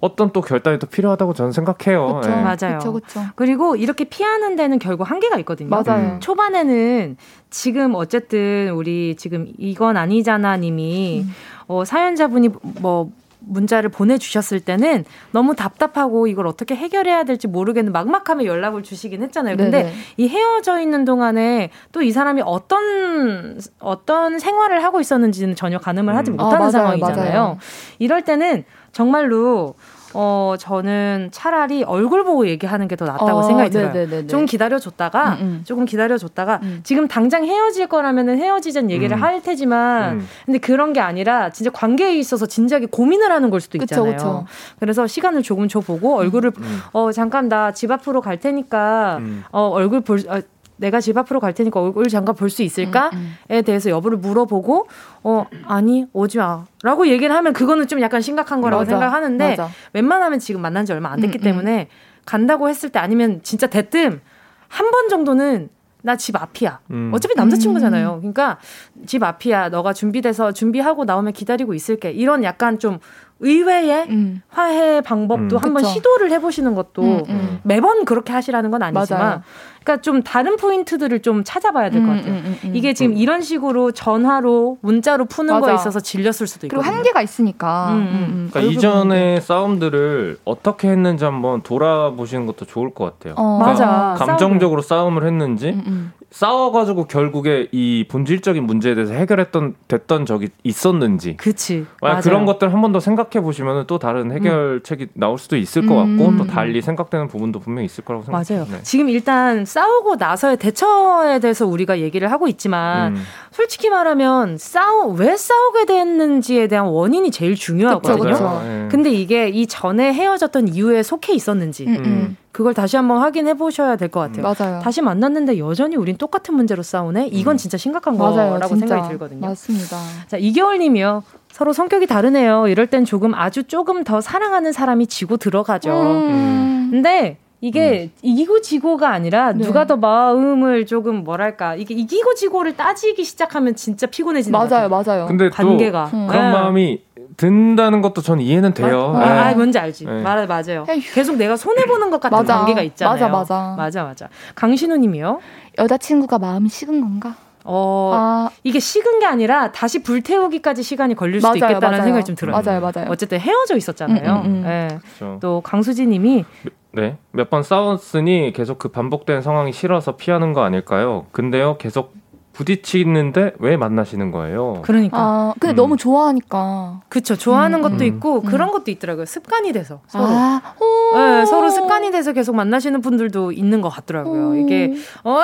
어떤 또 결단이 또 필요하다고 저는 생각해요. 그쵸. 예. 맞아요. 그쵸, 그쵸. 그리고 이렇게 피하는 데는 결국 한계가 있거든요. 맞아요. 음. 초반에는 지금 어쨌든 우리 지금 이건 아니잖아 님이 음. 어, 사연자분이 뭐 문자를 보내주셨을 때는 너무 답답하고 이걸 어떻게 해결해야 될지 모르겠는 막막함에 연락을 주시긴 했잖아요. 근데 네네. 이 헤어져 있는 동안에 또 이 사람이 어떤 어떤 생활을 하고 있었는지는 전혀 가늠을 하지 음. 못하는 아, 맞아요, 상황이잖아요. 맞아요. 이럴 때는 정말로 어 저는 차라리 얼굴 보고 얘기하는 게 더 낫다고 어, 생각이 들어요. 네네네네. 좀 기다려줬다가 음, 음. 조금 기다려줬다가 음. 지금 당장 헤어질 거라면은 헤어지자는 얘기를 음. 할 테지만 음. 근데 그런 게 아니라 진짜 관계에 있어서 진지하게 고민을 하는 걸 수도 그쵸, 있잖아요. 그쵸. 래서 시간을 조금 줘보고 얼굴을 음. 어 잠깐 나 집 앞으로 갈 테니까 음. 어 얼굴 볼 어, 내가 집 앞으로 갈 테니까 얼굴 잠깐 볼 수 있을까? 음, 에 대해서 여부를 물어보고 어 아니 오지 마라고 얘기를 하면 그거는 좀 약간 심각한 거라고 맞아, 생각하는데 맞아. 웬만하면 지금 만난 지 얼마 안 됐기 음, 음. 때문에 간다고 했을 때 아니면 진짜 대뜸 한 번 정도는 나 집 앞이야. 음. 어차피 남자친구잖아요. 그러니까 집 앞이야. 너가 준비돼서 준비하고 나오면 기다리고 있을게. 이런 약간 좀 의외의 음. 화해 방법도 음. 한번 그쵸. 시도를 해보시는 것도 음, 음. 매번 그렇게 하시라는 건 아니지만, 맞아요. 그러니까 좀 다른 포인트들을 좀 찾아봐야 될것 음, 같아요. 음, 음, 음. 이게 지금 이런 식으로 전화로 문자로 푸는 맞아. 거에 있어서 질렸을 수도 그리고 있거든요. 한계가 있으니까. 음, 음. 음, 그러니까 이전의 싸움들을 어떻게 했는지 한번 돌아보시는 것도 좋을 것 같아요. 어. 그러니까 맞아. 감정적으로 싸움을 했는지 음, 음. 싸워가지고 결국에 이 본질적인 문제에 대해서 해결했던 됐던 적이 있었는지 그치. 만약. 그런 것들 한 번 더 생각해 보시면 또 다른 해결책이 나올 수도 있을 것 같고 음. 또 달리 생각되는 부분도 분명히 있을 거라고 생각해요. 맞아요. 지금 일단 싸우고 나서의 대처에 대해서 우리가 얘기를 하고 있지만 음. 솔직히 말하면 싸우 왜 싸우게 됐는지에 대한 원인이 제일 중요하거든요. 그쵸, 그쵸. 예. 근데 이게 이 전에 헤어졌던 이유에 속해 있었는지 음, 음. 그걸 다시 한번 확인해 보셔야 될 것 같아요. 맞아요. 다시 만났는데 여전히 우린 똑같은 문제로 싸우네. 이건 음. 진짜 심각한 맞아요. 거라고 진짜. 생각이 들거든요. 맞습니다. 자, 이겨울님이요. 서로 성격이 다르네요. 이럴 땐 조금 아주 조금 더 사랑하는 사람이 지고 들어가죠. 음. 근데 이게 이기고 지고가 아니라 네. 누가 더 마음을 조금 뭐랄까 이게 이기고 지고를 따지기 시작하면 진짜 피곤해지는 것 맞아요, 같아요. 맞아요. 근데 관계가 또 음. 그런 네. 마음이 든다는 것도 전 이해는 돼요. 아, 예. 아, 뭔지 알지. 네. 말 맞아요. 계속 내가 손해 보는 것 같은 맞아. 관계가 있잖아요. 맞아, 맞아. 맞아, 맞아. 강신우님이요. 여자친구가 마음이 식은 건가? 어 아, 이게 식은 게 아니라 다시 불태우기까지 시간이 걸릴 수도 맞아요, 있겠다는 맞아요. 생각이 좀 들어요. 맞아요, 맞아요. 어쨌든 헤어져 있었잖아요. 음, 음, 음. 예. 그렇죠. 또 강수지님이 네. 몇 번 싸웠으니 계속 그 반복된 상황이 싫어서 피하는 거 아닐까요? 근데요, 계속 부딪히는데 왜 만나시는 거예요? 그러니까. 아, 근데 음. 너무 좋아하니까. 그쵸. 좋아하는 음, 것도 음. 있고 음. 그런 것도 있더라고요. 습관이 돼서 서로. 아, 오. 네, 서로 습관이 돼서 계속 만나시는 분들도 있는 것 같더라고요. 오. 이게 어,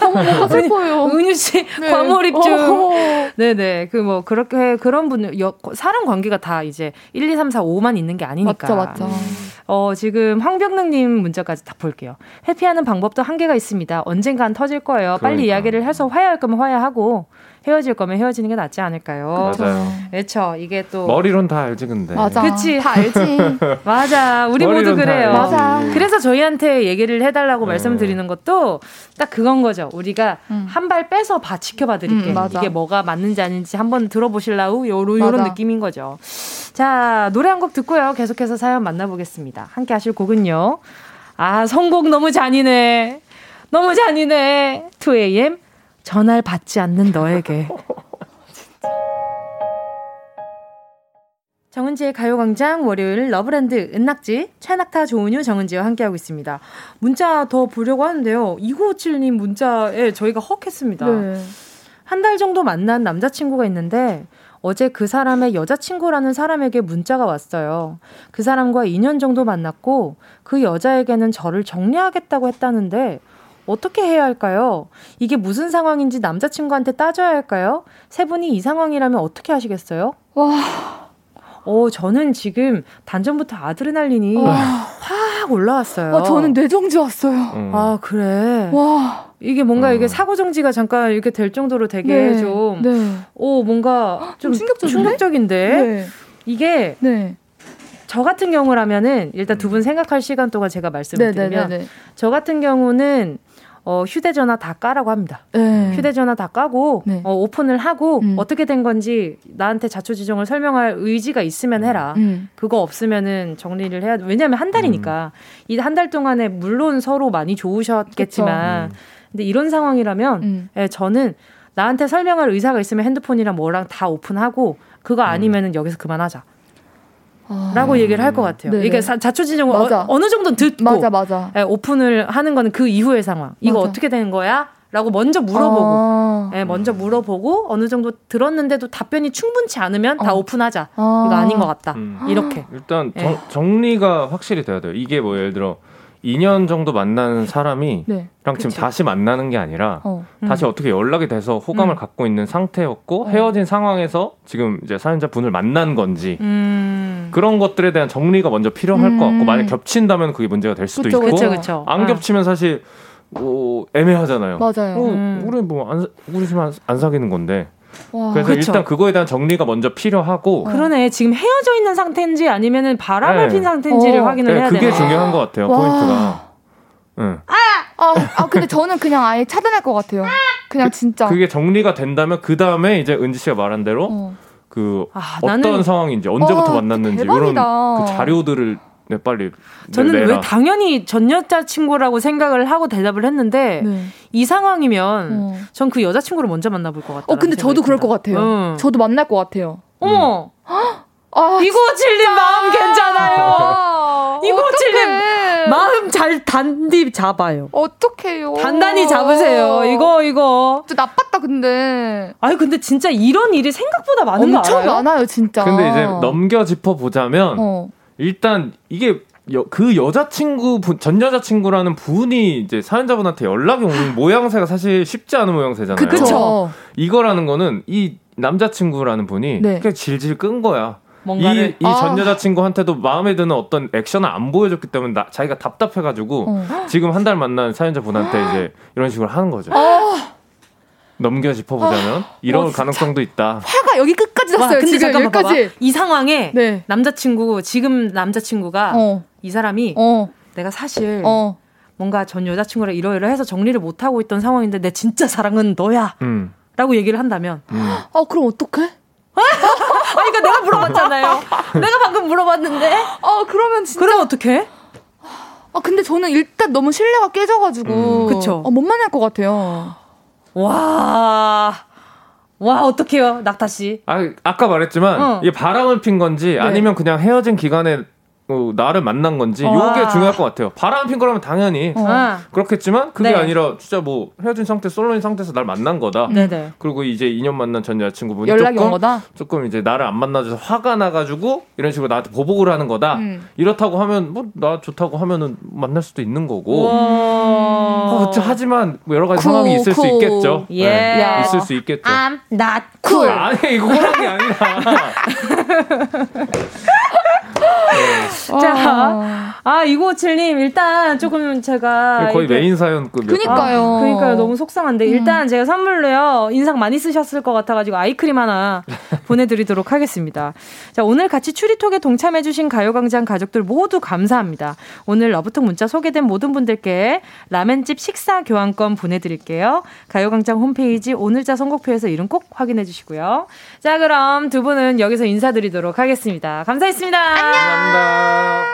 너무 슬퍼요. 은유 씨 네. 과몰입 중. 어. 네네. 그 뭐 그렇게 그런 분들 여, 사람 관계가 다 이제 1, 2, 3, 4, 5만 있는 게 아니니까. 맞죠, 맞죠. 어, 지금 황병능님 문자까지 다 볼게요. 회피하는 방법도 한계가 있습니다. 언젠간 터질 거예요. 빨리 그러니까. 이야기를 해서 화해할 거면 화해하고 헤어질 거면 헤어지는 게 낫지 않을까요? 맞아요. 그렇죠. 이게 또 머리론 다 알지 근데. 맞아. 그치. 다 알지. 맞아. 우리 모두 그래요. 맞아. 그래서 저희한테 얘기를 해달라고 네. 말씀드리는 것도 딱 그건 거죠. 우리가 음. 한발 빼서 봐 지켜봐 드릴게. 음. 이게 뭐가 맞는지 아닌지 한번 들어보실라우 요런 요런. 느낌인 거죠. 자 노래 한 곡 듣고요. 계속해서 사연 만나보겠습니다. 함께 하실 곡은요. 아 선곡 너무 잔인해. 너무 잔인해. 2AM 전화를 받지 않는 너에게. 정은지의 가요광장 월요일 러브랜드 은낙지 최낙타 조은유 정은지와 함께하고 있습니다. 문자 더 보려고 하는데요. 2957님 문자에 저희가 헉했습니다. 네. 한달 정도 만난 남자친구가 있는데 어제 그 사람의 여자친구라는 사람에게 문자가 왔어요. 그 사람과 2년 정도 만났고 그 여자에게는 저를 정리하겠다고 했다는데 어떻게 해야 할까요? 이게 무슨 상황인지 남자친구한테 따져야 할까요? 세 분이 이 상황이라면 어떻게 하시겠어요? 와. 어, 저는 지금 단전부터 아드레날린이 와. 확 올라왔어요. 아, 저는 뇌정지 왔어요. 음. 아, 그래. 와. 이게 뭔가 음. 이게 사고 정지가 잠깐 이렇게 될 정도로 되게 네. 좀, 네. 오, 뭔가 좀좀 충격적인데? 충격적인 데? 네. 이게 네. 저 같은 경우라면은 일단 두 분 생각할 시간 동안 제가 말씀을 네, 네, 네, 드리면 네. 저 같은 경우는 어, 휴대전화 다 까라고 합니다. 네. 휴대전화 다 까고 네. 어, 오픈을 하고 음. 어떻게 된 건지 나한테 자초지종을 설명할 의지가 있으면 해라. 음. 그거 없으면은 정리를 해야 돼. 왜냐하면 한 달이니까 이한 달 동안에 물론 서로 많이 좋으셨겠지만 그쵸. 근데 이런 상황이라면 음. 예, 저는 나한테 설명할 의사가 있으면 핸드폰이랑 뭐랑 다 오픈하고 그거 아니면은 여기서 그만하자. 아. 라고 얘기를 할 것 같아요. 네네. 이게 맞아. 어, 느 정도 듣고 맞아, 맞아. 예, 오픈을 하는 거는 그 이후의 상황. 이거 맞아. 어떻게 되는 거야? 라고 먼저 물어보고 아. 예, 먼저 물어보고 어느 정도 들었는데도 답변이 충분치 않으면 다 어. 오픈하자. 아. 이거 아닌 것 같다. 음. 이렇게. 일단 네. 정, 정리가 확실히 돼야 돼요. 이게 뭐 예를 들어 2년 정도 만나는 사람이 네. 랑 지금. 다시 만나는 게 아니라 어. 음. 다시 어떻게 연락이 돼서 호감을 음. 갖고 있는 상태였고 어. 헤어진 상황에서 지금 이제 사연자 분을 만난 건지 음. 그런 것들에 대한 정리가 먼저 필요할 것 같고 음. 만약 겹친다면 그게 문제가 될 수도 그쵸, 있고 그쵸, 그쵸. 안 어. 겹치면 사실 뭐 애매하잖아요. 맞아요. 어, 음. 우리 뭐안 우리 지금 안, 안 사귀는 건데 와. 그래서 그쵸. 일단 그거에 대한 정리가 먼저 필요하고 그러네. 지금 헤어져 있는 상태인지 아니면은 바람을 네. 핀 상태인지를 어. 확인을 네, 해야 그게 되나. 중요한 것 같아요. 와. 포인트가. 응. 아, 아, 근데 저는 그냥 아예 차단할 것 같아요. 그냥 진짜. 그게 정리가 된다면 그 다음에 이제 은지 씨가 말한 대로 어. 그 아, 어떤 나는 상황인지 언제부터 아, 만났는지 이런 대박이다. 그 자료들을 네, 빨리 저는 내- 왜. 당연히 전 여자친구라고 생각을 하고 대답을 했는데 네. 이 상황이면 어. 전그 여자친구를 먼저 만나볼 것 같다. 어, 근데 저도 그럴 것 같아요. 응. 저도 만날 것 같아요. 어머, 아, 이고칠님 마음 괜찮아요. 아, 이고칠님 어떡해. 마음 잘 단디 잡아요. 어떡해요. 단단히 잡으세요. 이거 이거. 저 나빴다, 근데. 아니 근데 진짜 이런 일이 생각보다 많은 거 엄청? 많아요, 진짜. 근데 이제 넘겨 짚어 보자면 어. 일단 이게 여, 그 여자친구 분, 전 여자친구라는 분이 이제 사연자분한테 연락이 오는 모양새가 사실 쉽지 않은 모양새잖아요. 그, 그쵸. 이거라는 거는 이 남자친구라는 분이 네. 그냥 질질 끈 거야. 뭔가를 이전 아. 여자친구한테도 마음에 드는 어떤 액션을 안 보여줬기 때문에 나, 자기가 답답해가지고 어. 지금 한 달 만난 사연자분한테 이제 이런 식으로 하는 거죠. 아, 넘겨 짚어보자면 이런 어, 가능성도 있다. 화가 여기 끝까지 와, 났어요, 근데 지금 잠깐만. 여기까지. 이 상황에 네. 남자친구 지금 남자친구가 어. 이 사람이 어. 내가 사실 어. 뭔가 전 여자친구랑 이러이러해서 정리를 못 하고 있던 상황인데 내 진짜 사랑은 너야라고 음, 얘기를 한다면 음. 아, 그럼 어떡해? 아니 그러니까 내가 물어봤잖아요. 내가 방금 물어봤는데 아, 그러면 진짜. 그럼 어떡해? 아, 근데 저는 일단 너무 신뢰가 깨져가지고. 음, 그쵸. 아, 못 만날 것 같아요. 와. 와, 어떡해요, 낙타 씨. 아, 아까 말했지만 어. 이게 바람을 핀 건지 아니면 그냥 헤어진 기간에 어, 나를 만난 건지 와. 요게 중요할 것 같아요. 바람 핀 거라면 당연히 아, 그렇겠지만 그게 네. 아니라 진짜 뭐 헤어진 상태 솔로인 상태에서 날 만난 거다. 네네. 그리고 이제 2년 만난 전 여자친구분이 연락이 온 조금 거다. 조금 이제 나를 안 만나줘서 화가 나가지고 이런 식으로 나한테 보복을 하는 거다. 음. 이렇다고 하면 뭐 나 좋다고 하면은 만날 수도 있는 거고. 와. 어, 하지만 뭐 여러 가지 cool, 상황이 있을 수 cool. 있겠죠. 예. 네, 있을 수 있겠죠. I'm not cool. 아니 이거 그런 게 아니라. 자, 아, 2957님, 일단 조금 제가. 거의 이렇게- 메인 사연급이었 그니까요. 아, 그러니까요. 너무 속상한데. 음. 일단 제가 선물로요. 인상 많이 쓰셨을 것 같아가지고 아이크림 하나 보내드리도록 하겠습니다. 자, 오늘 같이 추리톡에 동참해주신 가요광장 가족들 모두 감사합니다. 오늘 러브톡 문자 소개된 모든 분들께 라멘집 식사 교환권 보내드릴게요. 가요광장 홈페이지 오늘자 선곡표에서 이름 꼭 확인해주시고요. 자, 그럼 두 분은 여기서 인사드리도록 하겠습니다. 감사했습니다. 감사합니다.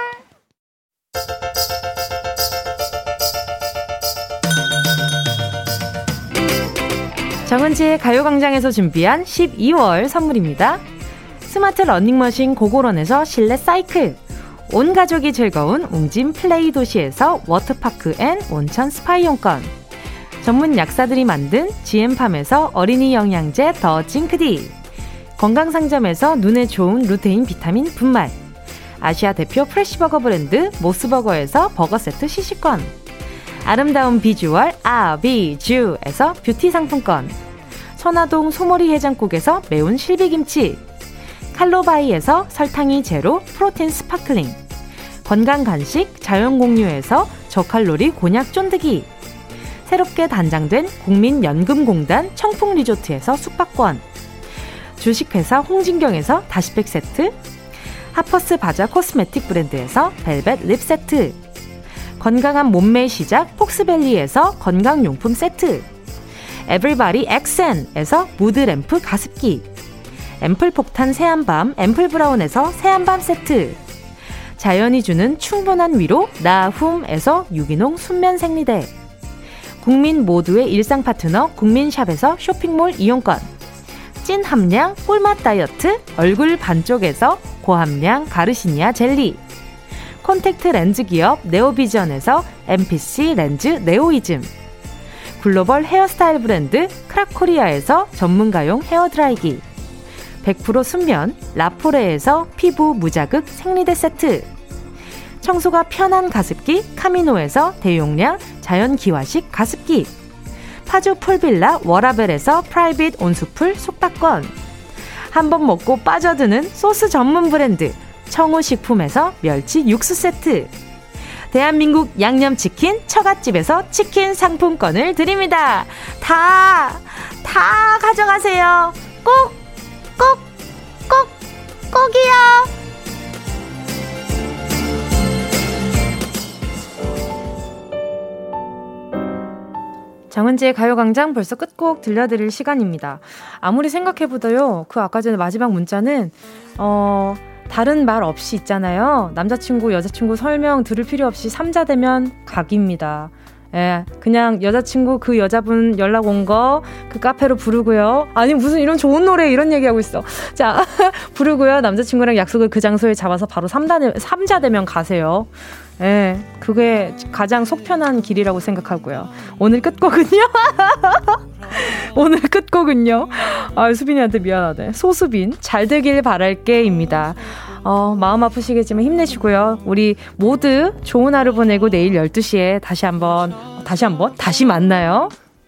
정은지의 가요광장에서 준비한 12월 선물입니다. 스마트 러닝머신 고고런에서 실내 사이클. 온 가족이 즐거운 웅진 플레이 도시에서 워터파크 and 온천 스파 이용권. 전문 약사들이 만든 GM팜에서 어린이 영양제 더 징크디. 건강상점에서 눈에 좋은 루테인 비타민 분말. 아시아 대표 프레시버거 브랜드 모스버거에서 버거 세트 시식권. 아름다운 비주얼 아비주에서 뷰티 상품권. 선화동 소머리 해장국에서 매운 실비김치. 칼로바이에서 설탕이 제로 protein sparkling. 건강 간식 자연공유에서 저칼로리 곤약 쫀득이. 새롭게 단장된 국민연금공단 청풍리조트에서 숙박권. 주식회사 홍진경에서 다시팩 세트 하퍼스 바자 cosmetic 브랜드에서 벨벳 lip 세트. 건강한 몸매의 시작 폭스밸리에서 건강용품 세트. 에블바리 엑센에서 무드램프 가습기. 앰플 폭탄 세안밤 앰플 브라운에서 세안밤 세트. 자연이 주는 충분한 위로 나훔에서 유기농 순면 생리대. 국민 모두의 일상 파트너 국민샵에서 쇼핑몰 이용권. 찐 함량 꿀맛 다이어트 얼굴 반쪽에서 고함량 가르시니아 젤리. 콘택트 렌즈 기업 네오비전에서 MPC 렌즈 네오이즘. 글로벌 헤어스타일 브랜드 크라코리아에서 전문가용 헤어드라이기. 100% 순면 라포레에서 피부 무자극 생리대 세트. 청소가 편한 가습기 카미노에서 대용량 자연기화식 가습기. 파주 풀빌라 워라벨에서 프라이빗 온수풀 숙박권 한번 먹고 빠져드는 소스 전문 브랜드 청우식품에서 멸치 육수 세트 대한민국 양념치킨 처갓집에서 치킨 상품권을 드립니다. 다, 다 가져가세요. 꼭, 꼭, 꼭, 꼭이요. 정은지의 가요광장 벌써 끝곡 들려드릴 시간입니다. 아무리 생각해보다요, 그 아까 전에 마지막 문자는, 어, 다른 말 없이 있잖아요. 남자친구, 여자친구 설명 들을 필요 없이 삼자 되면 각입니다. 예, 그냥 여자친구 그 여자분 연락 온 거 그 카페로 부르고요. 아니 무슨 이런 좋은 노래 이런 얘기하고 있어. 자 부르고요. 남자친구랑 약속을 그 장소에 잡아서 바로 삼자, 삼자 되면 가세요. 예, 그게 가장 속편한 길이라고 생각하고요. 오늘 끝곡은요? 오늘 끝곡은요? 아, 수빈이한테 미안하네. 소수빈, 잘 되길 바랄게입니다. 어, 마음 아프시겠지만 힘내시고요. 우리 모두 좋은 하루 보내고 내일 12시에 다시 한 번, 다시 한 번, 다시 만나요.